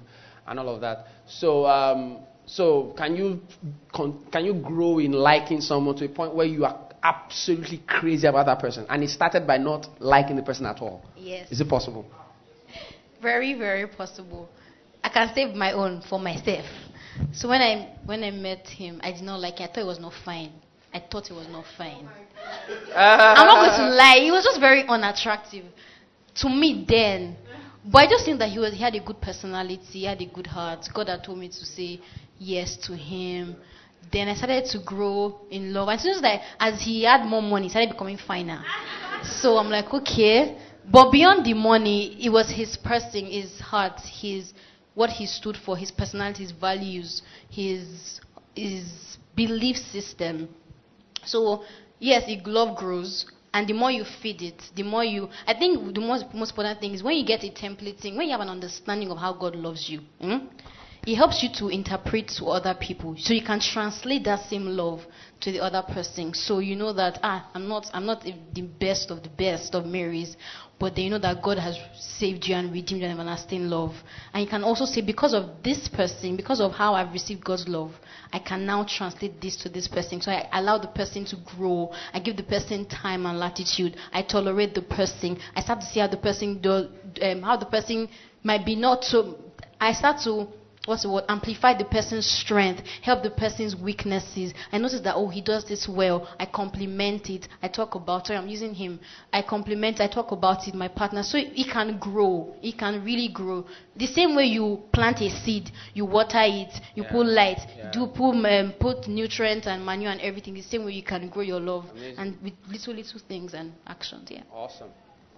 and all of that. So, um, so can you con- can you grow in liking someone to a point where you are absolutely crazy about that person, and it started by not liking the person at all? yes Is it possible? Very, very possible. I can save my own for myself. So when I when I met him, I did not like it. I thought it was not fine. I thought it was not fine. Ah. I'm not going to lie. He was just very unattractive to me then. But I just think that he was he had a good personality, he had a good heart. God had told me to say yes to him. Then I started to grow in love. And it's just like as he had more money, he started becoming finer. So I'm like, okay. But beyond the money, it was his person, his heart, his what he stood for, his personality, his values, his his belief system. So yes, the love grows, and the more you feed it, the more you. I think the most most important thing is when you get a template thing, when you have an understanding of how God loves you. hmm, it helps you to interpret to other people, so you can translate that same love to the other person. So you know that ah, I'm not I'm not the best of the best of Marys, but they know that God has saved you and redeemed you in everlasting love. And you can also say, because of this person, because of how I've received God's love, I can now translate this to this person. So I allow the person to grow. I give the person time and latitude. I tolerate the person. I start to see how the person does, um, how the person might be not so. I start to what's the word amplify the person's strength help the person's weaknesses i notice that oh he does this well i compliment it i talk about sorry i'm using him i compliment i talk about it my partner so he can grow he can really grow the same way you plant a seed you water it you Yeah. put light Yeah. do put um, put nutrients and manure and everything the same way you can grow your love Amazing. and with little little things and actions yeah Awesome.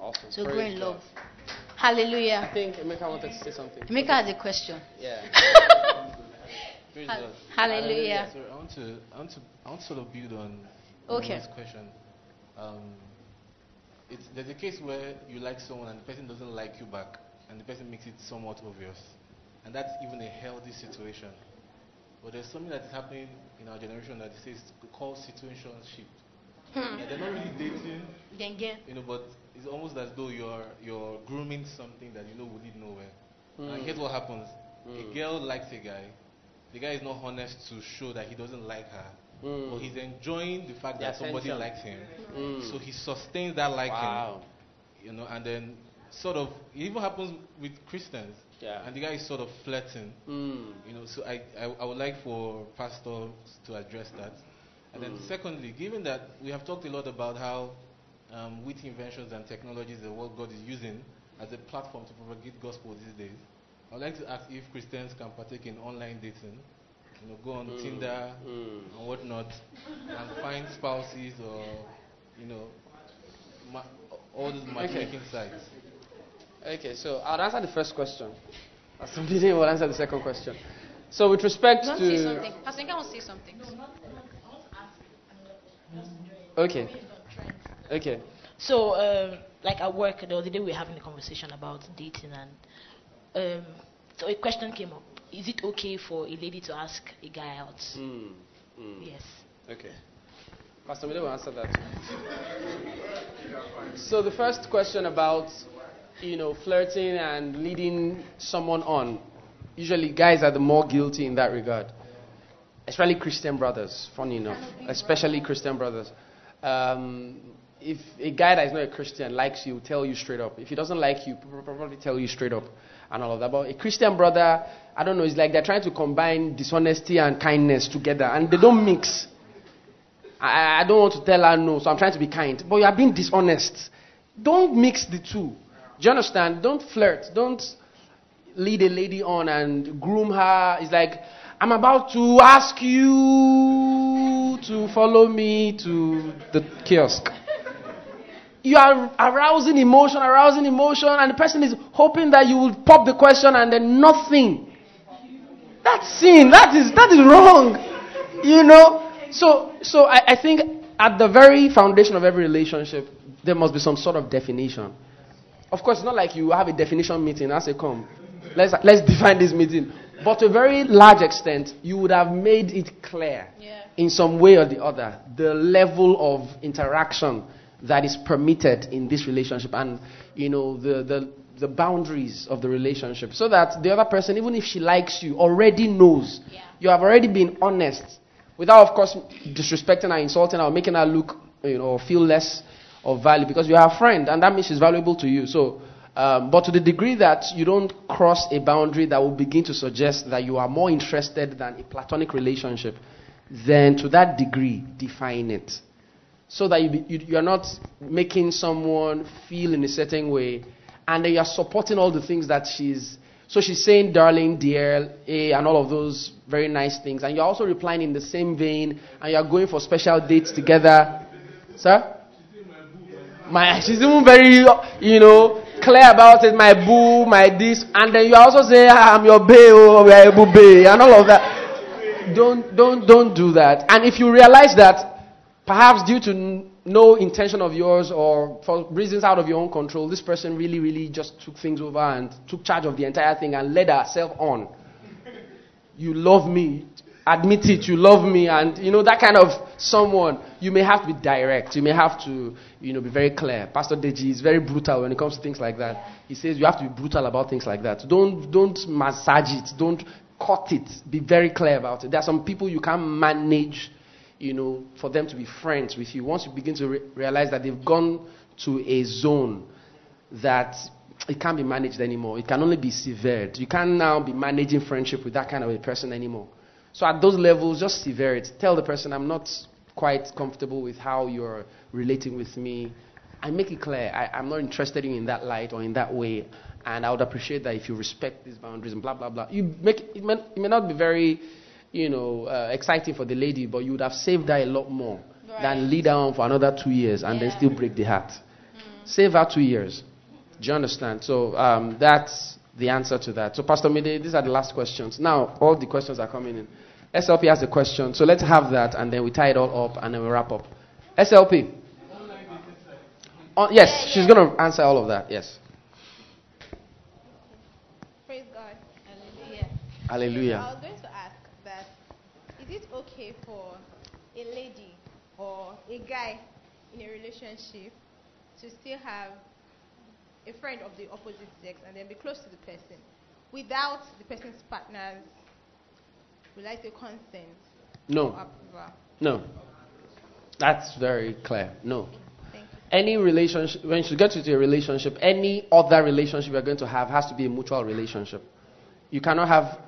Awesome. so Praise grow in God. love I hallelujah think Emeka wanted to say something. Emeka has a question Yeah. [LAUGHS] Praise Hall- hallelujah So I want to, I want to, I want to sort of build on Okay. this question. Um, it's, there's a case where you like someone and the person doesn't like you back, and the person makes it somewhat obvious, and that's even a healthy situation. But there's something that is happening in our generation that is called situationship. Yeah, they're not really dating, then again you know, but it's almost as though you're you're grooming something that you know will lead nowhere. Hmm. And here's what happens: a girl likes a guy. The guy is not honest to show that he doesn't like her, Mm. but he's enjoying the fact The that somebody likes him. Mm. So he sustains that liking, Wow. you know, and then sort of it even happens with Christians. Yeah. And the guy is sort of flirting. Mm. You know, so I, I, I would like for pastors to address that. And then Mm. secondly, given that we have talked a lot about how um, witty inventions and technologies and what God is using as a platform to propagate gospel these days, I would like to ask if Christians can partake in online dating, you know, go on Mm. Tinder Mm. and whatnot, and find spouses or, you know, ma- all those matchmaking sites. Okay, so I'll answer the first question. Somebody will answer the second question. So with respect Don't to say something. Pastor Nka wants to say something. Okay. Okay. So, um, like at work the other day, we were having a conversation about dating, and um, so a question came up: Is it okay for a lady to ask a guy out? Mm. Mm. Yes. Okay. Pastor Mide will answer that. So the first question about you know flirting and leading someone on. Usually, guys are the more guilty in that regard, especially Christian brothers. Funny enough, especially Christian brothers. Um, if a guy that is not a Christian likes you, tell you straight up. If he doesn't like you, probably tell you straight up and all of that. But a Christian brother, I don't know, it's like they're trying to combine dishonesty and kindness together, and they don't mix. I, I don't want to tell her no, so I'm trying to be kind. But you are being dishonest. Don't mix the two. Do you understand? Don't flirt. Don't lead a lady on and groom her. It's like, I'm about to ask you to follow me to the kiosk. You are arousing emotion, arousing emotion, and the person is hoping that you will pop the question and then nothing. That's sin. That is that is wrong. You know. So so I, I think at the very foundation of every relationship, there must be some sort of definition. Of course, it's not like you have a definition meeting. I say, come, let's let's [LAUGHS] define this meeting. But to a very large extent, you would have made it clear Yeah. in some way or the other the level of interaction that is permitted in this relationship and you know the, the the boundaries of the relationship. So that the other person even if she likes you already knows. Yeah. you have already been honest. Without of course disrespecting her insulting her or making her look you know feel less of value because you are a friend and that means she's valuable to you. So um, but to the degree that you don't cross a boundary that will begin to suggest that you are more interested than a platonic relationship then to that degree define it so that you, you, you, are not making someone feel in a certain way. And then you are supporting all the things that she's so she's saying darling dear eh, and all of those very nice things. And you're also replying in the same vein and you're going for special dates together. Sir? My [LAUGHS] she's even very you know clear about it. My boo my this. And then you also say "Ah, i'm your bae oh we are a boo bae and all of that. Don't don't don't do that. And if you realize that perhaps due to no intention of yours or for reasons out of your own control this person really really just took things over and took charge of the entire thing and led herself on. You love me admit it you love me and you know that kind of someone. You may have to be direct. You may have to you know be very clear. Pastor deji is very brutal when it comes to things like that. He says you have to be brutal about things like that. Don't don't massage it. Don't cut it. Be very clear about it. There are some people you can't manage you know for them to be friends with you once you begin to re- realize that they've gone to a zone that it can't be managed anymore. It can only be severed. You can't now be managing friendship with that kind of a person anymore. So at those levels, just sever it. Tell the person, I'm not quite comfortable with how you're relating with me. And make it clear, I, I'm not interested in you in that light or in that way. And I would appreciate that if you respect these boundaries and blah, blah, blah. You make, it, may, it may not be very, you know, uh, exciting for the lady, but you would have saved her a lot more than lead her on for another two years and then still break the heart. Save her two years. Do you understand? So um, that's the answer to that. So, Pastor Mide, these are the last questions. Now, all the questions are coming in. SLP has a question, so let's have that and then we tie it all up and then we wrap up. SLP. Oh, yes, she's going to answer all of that. Yes. Praise God. Hallelujah. Hallelujah. was going to ask that is it okay for a lady or a guy in a relationship to still have a friend of the opposite sex and then be close to the person without the person's partner's, will I say, consent No, no. That's very clear. No. Any relationship, when you get into a relationship, any other relationship you're going to have has to be a mutual relationship. You cannot have,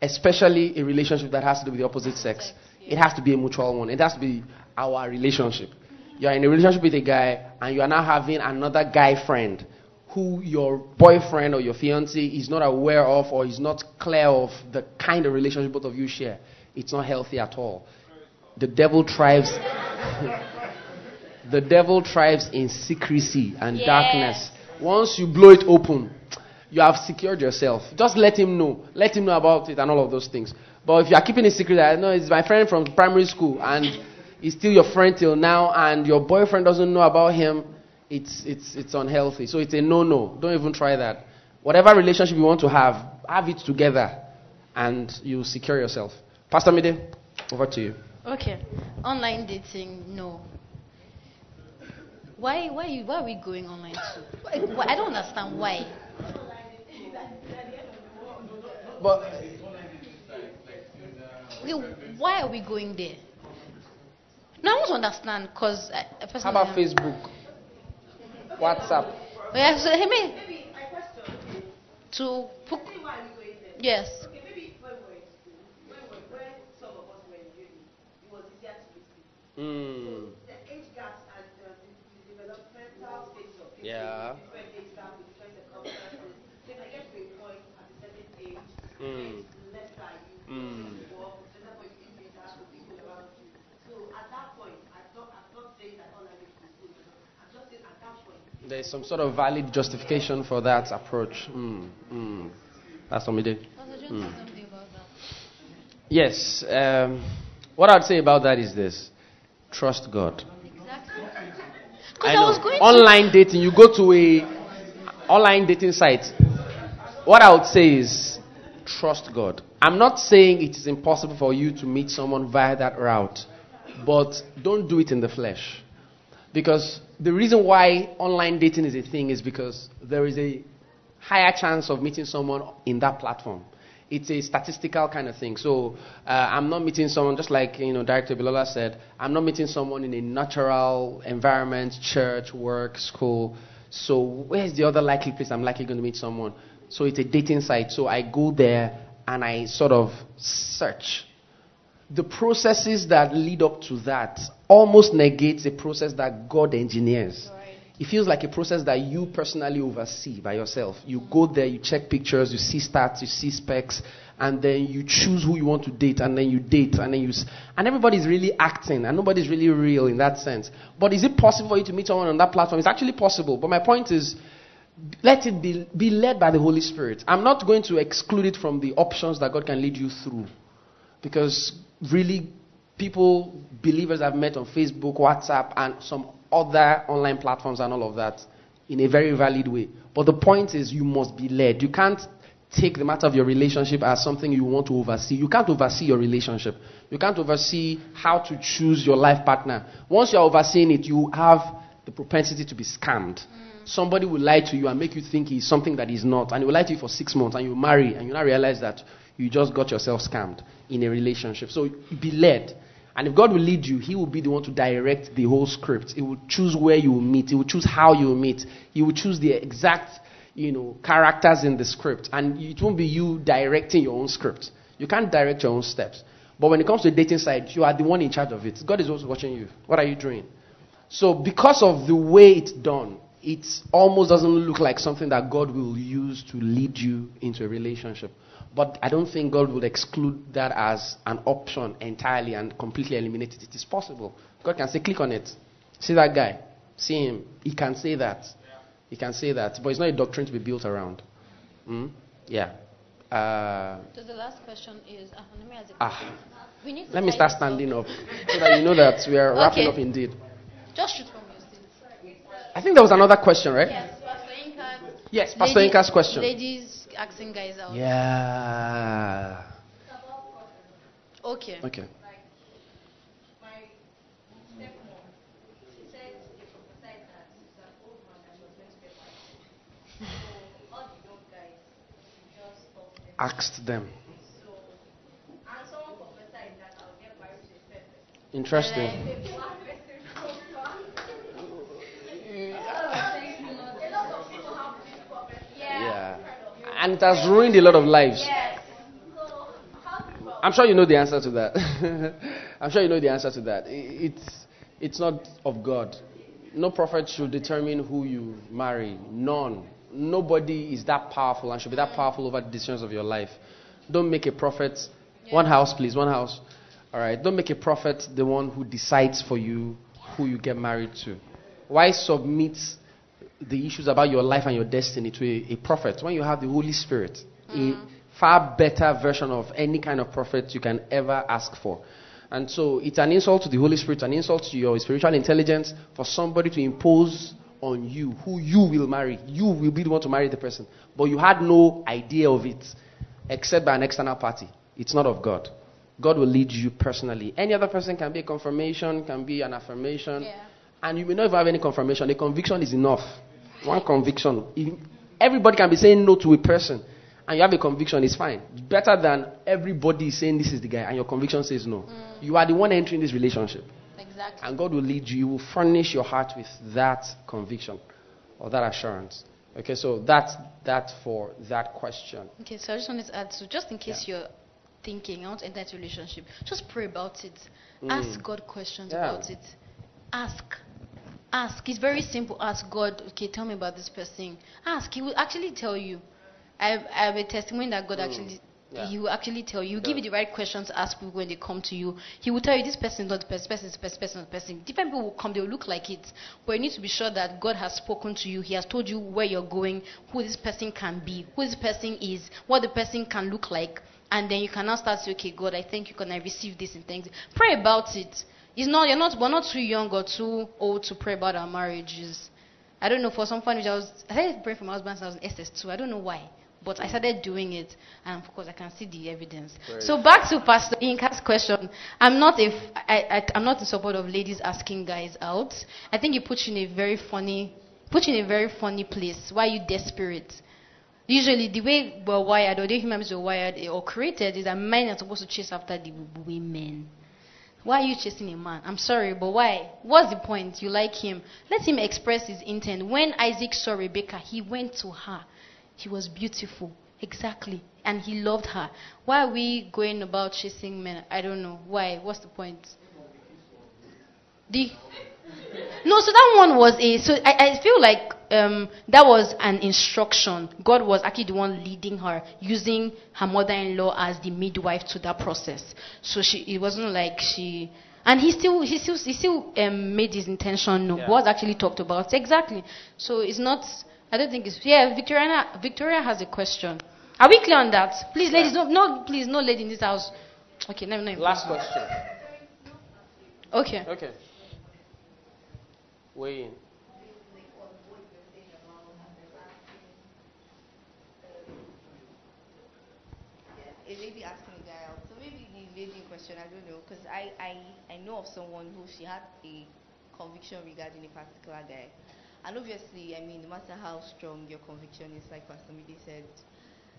especially a relationship that has to do with the opposite sex. It has to be a mutual one. It has to be our relationship. You're in a relationship with a guy, and you are now having another guy friend who your boyfriend or your fiance is not aware of or is not clear of the kind of relationship both of you share. It's not healthy at all. The devil thrives. [LAUGHS] the devil thrives in secrecy and Yes. darkness. Once you blow it open, you have secured yourself. Just let him know. Let him know about it and all of those things. But if you are keeping it secret, I know it's my friend from primary school and he's still your friend till now, and your boyfriend doesn't know about him, it's, it's, it's unhealthy. So it's a no no. Don't even try that. Whatever relationship you want to have, have it together and you secure yourself. Pastor Mide, over to you. Okay. Online dating, no. Why, why, why are we going online too? I don't understand why. But Okay, why are we going there? No, I want to understand because I, I how personally about am- Facebook? WhatsApp? Oh, yeah, so, hey, me. To put, yes. Mm. Yeah. Mm. Mm. There's some sort of valid justification for that approach. Mm. Mm. Pastor Mide. Mm. Yes. Um, what I'd say about that is this trust God. Because I I, was going online dating, you go to a online dating site. What I would say is trust God. I'm not saying it is impossible for you to meet someone via that route, but don't do it in the flesh. Because the reason why online dating is a thing is because there is a higher chance of meeting someone in that platform. It's a statistical kind of thing. So uh, I'm not meeting someone, just like you know, Director Bilola said, I'm not meeting someone in a natural environment, church, work, school. So where's the other likely place I'm likely going to meet someone? So it's a dating site. So I go there and I sort of search. The processes that lead up to that almost negates a process that God engineers. It feels like a process that you personally oversee by yourself. You go there, you check pictures, you see stats, you see specs, and then you choose who you want to date, and then you date, and then you. S- and everybody's really acting, and nobody's really real in that sense. But is it possible for you to meet someone on that platform? It's actually possible. But my point is, let it be, be led by the Holy Spirit. I'm not going to exclude it from the options that God can lead you through. Because really, people, believers I've met on Facebook, WhatsApp, and some other online platforms and all of that in a very valid way. But the point is, you must be led. You can't take the matter of your relationship as something you want to oversee. You can't oversee your relationship. You can't oversee how to choose your life partner. Once you're overseeing it, you have the propensity to be scammed. Somebody will lie to you and make you think he's something that he's not, and he will lie to you for six months, and you marry, and you now realize that you just got yourself scammed in a relationship. So be led. And if God will lead you, He will be the one to direct the whole script. He will choose where you will meet. He will choose how you will meet. He will choose the exact, you know, characters in the script. And it won't be you directing your own script. You can't direct your own steps. But when it comes to the dating side, you are the one in charge of it. God is also watching you. What are you doing? So because of the way it's done, it almost doesn't look like something that God will use to lead you into a relationship. But I don't think God would exclude that as an option entirely and completely eliminate it. It is possible. God can say, click on it. See that guy. See him. He can say that. He can say that. But it's not a doctrine to be built around. Mm? Yeah. Uh, So the last question is, uh, let me ask a ah. We need to Let me start standing up so that you know that we are wrapping up indeed. Just shoot from your seat. I think there was another question, right? Yes, Pastor Inka. Yes, Pastor Inka's question. Ladies asking guys out. Yeah. Okay. Okay. Asked them. Interesting. Yeah. And it has ruined a lot of lives. I'm sure you know the answer to that. [LAUGHS] I'm sure you know the answer to that. It's, it's not of God. No prophet should determine who you marry. None. Nobody is that powerful and should be that powerful over the decisions of your life. Don't make a prophet. One house, please. One house. All right. Don't make a prophet the one who decides for you who you get married to. Why submit the issues about your life and your destiny to a, a prophet, when you have the Holy Spirit, a mm-hmm. far better version of any kind of prophet you can ever ask for. And so it's an insult to the Holy Spirit, an insult to your spiritual intelligence for somebody to impose on you who you will marry. You will be the one to marry the person. But you had no idea of it except by an external party. It's not of God. God will lead you personally. Any other person can be a confirmation, can be an affirmation. Yeah. And you may not even have any confirmation. A conviction is enough. One conviction. Everybody can be saying no to a person, and you have a conviction, it's fine. Better than everybody saying this is the guy, and your conviction says no. Mm. You are the one entering this relationship. Exactly. And God will lead you. He will furnish your heart with that conviction or that assurance. Okay, so that's that for that question. Okay, so I just wanted to add, so just in case you're thinking, I want to enter into a relationship, just pray about it. Mm. Ask God questions Yeah. about it. Ask. Ask. It's very simple. Ask God, okay, tell me about this person. Ask. He will actually tell you. I have, I have a testimony that God hmm. actually, Yeah. He will actually tell you. Give you the right questions to ask people when they come to you. He will tell you this person is not the person, this person is the person, person is the person. Different people will come, they will look like it. But you need to be sure that God has spoken to you. He has told you where you're going, who this person can be, who this person is, what the person can look like. And then you can now start to say, okay, God, I thank you, can I receive this and thanks. Pray about it. It's not, you're not, we're not too young or too old to pray about our marriages. I don't know, for some fun, which I was, I started praying for my husband since I was in SS2. I don't know why. But I started doing it, and of course, I can see the evidence. So back to Pastor Inka's question. I'm not a, f- I, I, I'm not in support of ladies asking guys out. I think it puts you in a very funny, puts you in a very funny place. Why are you desperate? Usually, the way we're wired, or the human beings are wired or created, is that men are supposed to chase after the women. Why are you chasing a man? I'm sorry, but why? What's the point? You like him. Let him express his intent. When Isaac saw Rebecca, he went to her. He was beautiful. Exactly. And he loved her. Why are we going about chasing men? I don't know. Why? What's the point? The no, so that one was a. So I, I feel like um, that was an instruction. God was actually the one leading her, using her mother-in-law as the midwife to that process. So she, it wasn't like she. And he still, he still, he still um, made his intention known. Yeah. Was actually talked about exactly. So it's not. I don't think it's. Yeah, Victoria. Victoria has a question. Are we clear on that? Please, ladies, no, no, please, no lady in this house. Okay, no, no. Last question. Okay. Okay. Weigh in. a lady asking a guy out. So maybe the lady in question, I don't know, because I, I, I know of someone who she had a conviction regarding a particular guy. And obviously, I mean, no matter how strong your conviction is, like Pastor Mide said,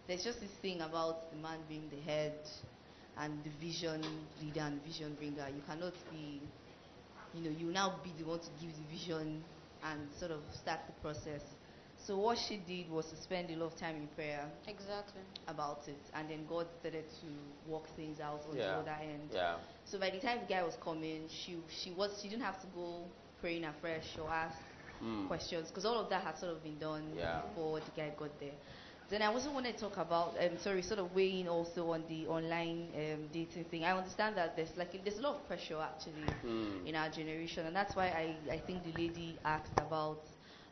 there's just this thing about the man being the head and the vision leader and vision bringer. You cannot be, you know, you now be the one to give the vision and sort of start the process. So what she did was to spend a lot of time in prayer Exactly. about it, and then God started to work things out on Yeah. the other end. Yeah. So by the time the guy was coming, she she was she didn't have to go praying afresh or ask Mm. questions because all of that had sort of been done Yeah. before the guy got there. Then I also want to talk about, um, sorry, sort of weighing also on the online um, dating thing. I understand that there's like there's a lot of pressure actually Mm. in our generation, and that's why I, I think the lady asked about,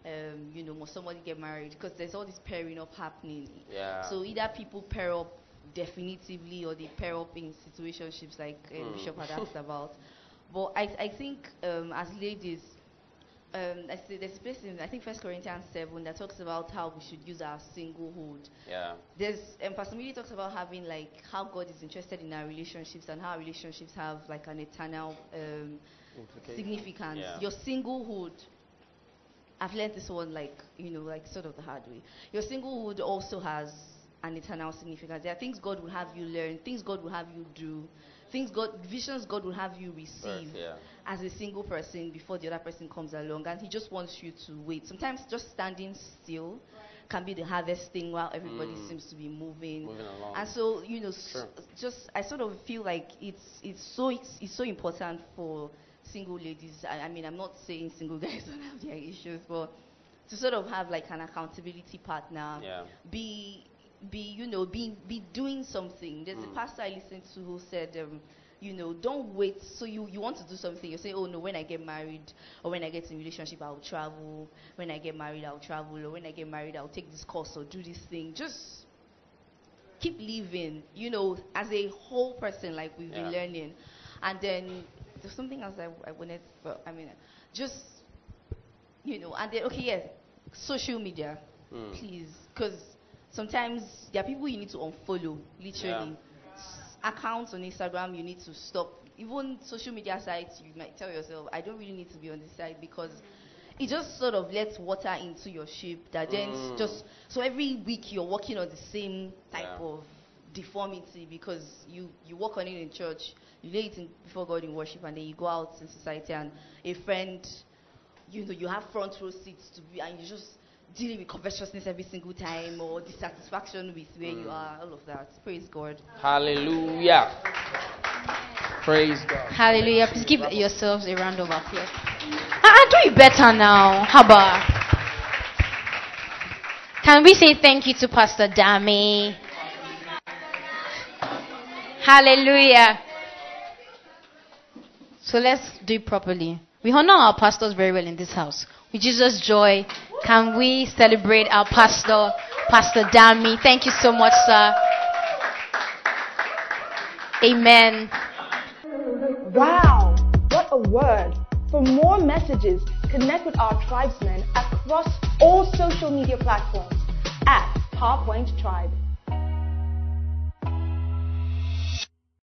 um, you know, must somebody get married because there's all this pairing up happening. Yeah. So either people pair up definitively or they pair up in situationships like um, Mm. Bishop had asked [LAUGHS] about. But I, I think um, as ladies, um, I say there's a place in I think First Corinthians seven that talks about how we should use our singlehood. Yeah. There's um, Pastor Mide talks about having like how God is interested in our relationships and how our relationships have like an eternal um, significance. Yeah. Your singlehood. I've learned this one like you know like sort of the hard way. Your singlehood also has an eternal significance. There are things God will have you learn, things God will have you do, things God visions God will have you receive Birth, yeah. as a single person before the other person comes along, and He just wants you to wait. Sometimes just standing still can be the hardest thing while everybody Mm. seems to be moving. Moving along. And so, you know, s- just I sort of feel like it's it's so it's, it's so important for single ladies. I, I mean, I'm not saying single [LAUGHS] guys don't have their issues, but to sort of have like an accountability partner, Yeah. be be, you know, be, be doing something. There's Mm. a pastor I listened to who said, um, you know, don't wait. So you, you want to do something, you say, oh no, when I get married or when I get in a relationship, I'll travel. When I get married, I'll travel. Or when I get married, I'll take this course or do this thing. Just keep living, you know, as a whole person, like we've been learning. And then there's something else I, I wanted, but I mean, just, you know, and then, okay, yes, social media, Mm. please, because sometimes there are people you need to unfollow, literally. S- Accounts on Instagram you need to stop. Even social media sites, you might tell yourself, I don't really need to be on this site because it just sort of lets water into your ship that then Mm. just so every week you're working on the same type Yeah. of deformity because you you work on it in church you lay it in, before god in worship and then you go out in society and a friend you know you have front row seats to be and you just dealing with covetousness every single time or dissatisfaction with where you Mm. are all of that praise god Hallelujah. Praise God. Hallelujah. Please give yourselves a round of applause. I do it better now. How about? Can we say thank you to Pastor Dami? Hallelujah. So let's do it properly. We honor our pastors very well in this house. With Jesus' joy, can we celebrate our pastor, Pastor Dami? Thank you so much, sir. Amen. Wow, what a word. For more messages, connect with our tribesmen across all social media platforms at PowerPoint Tribe.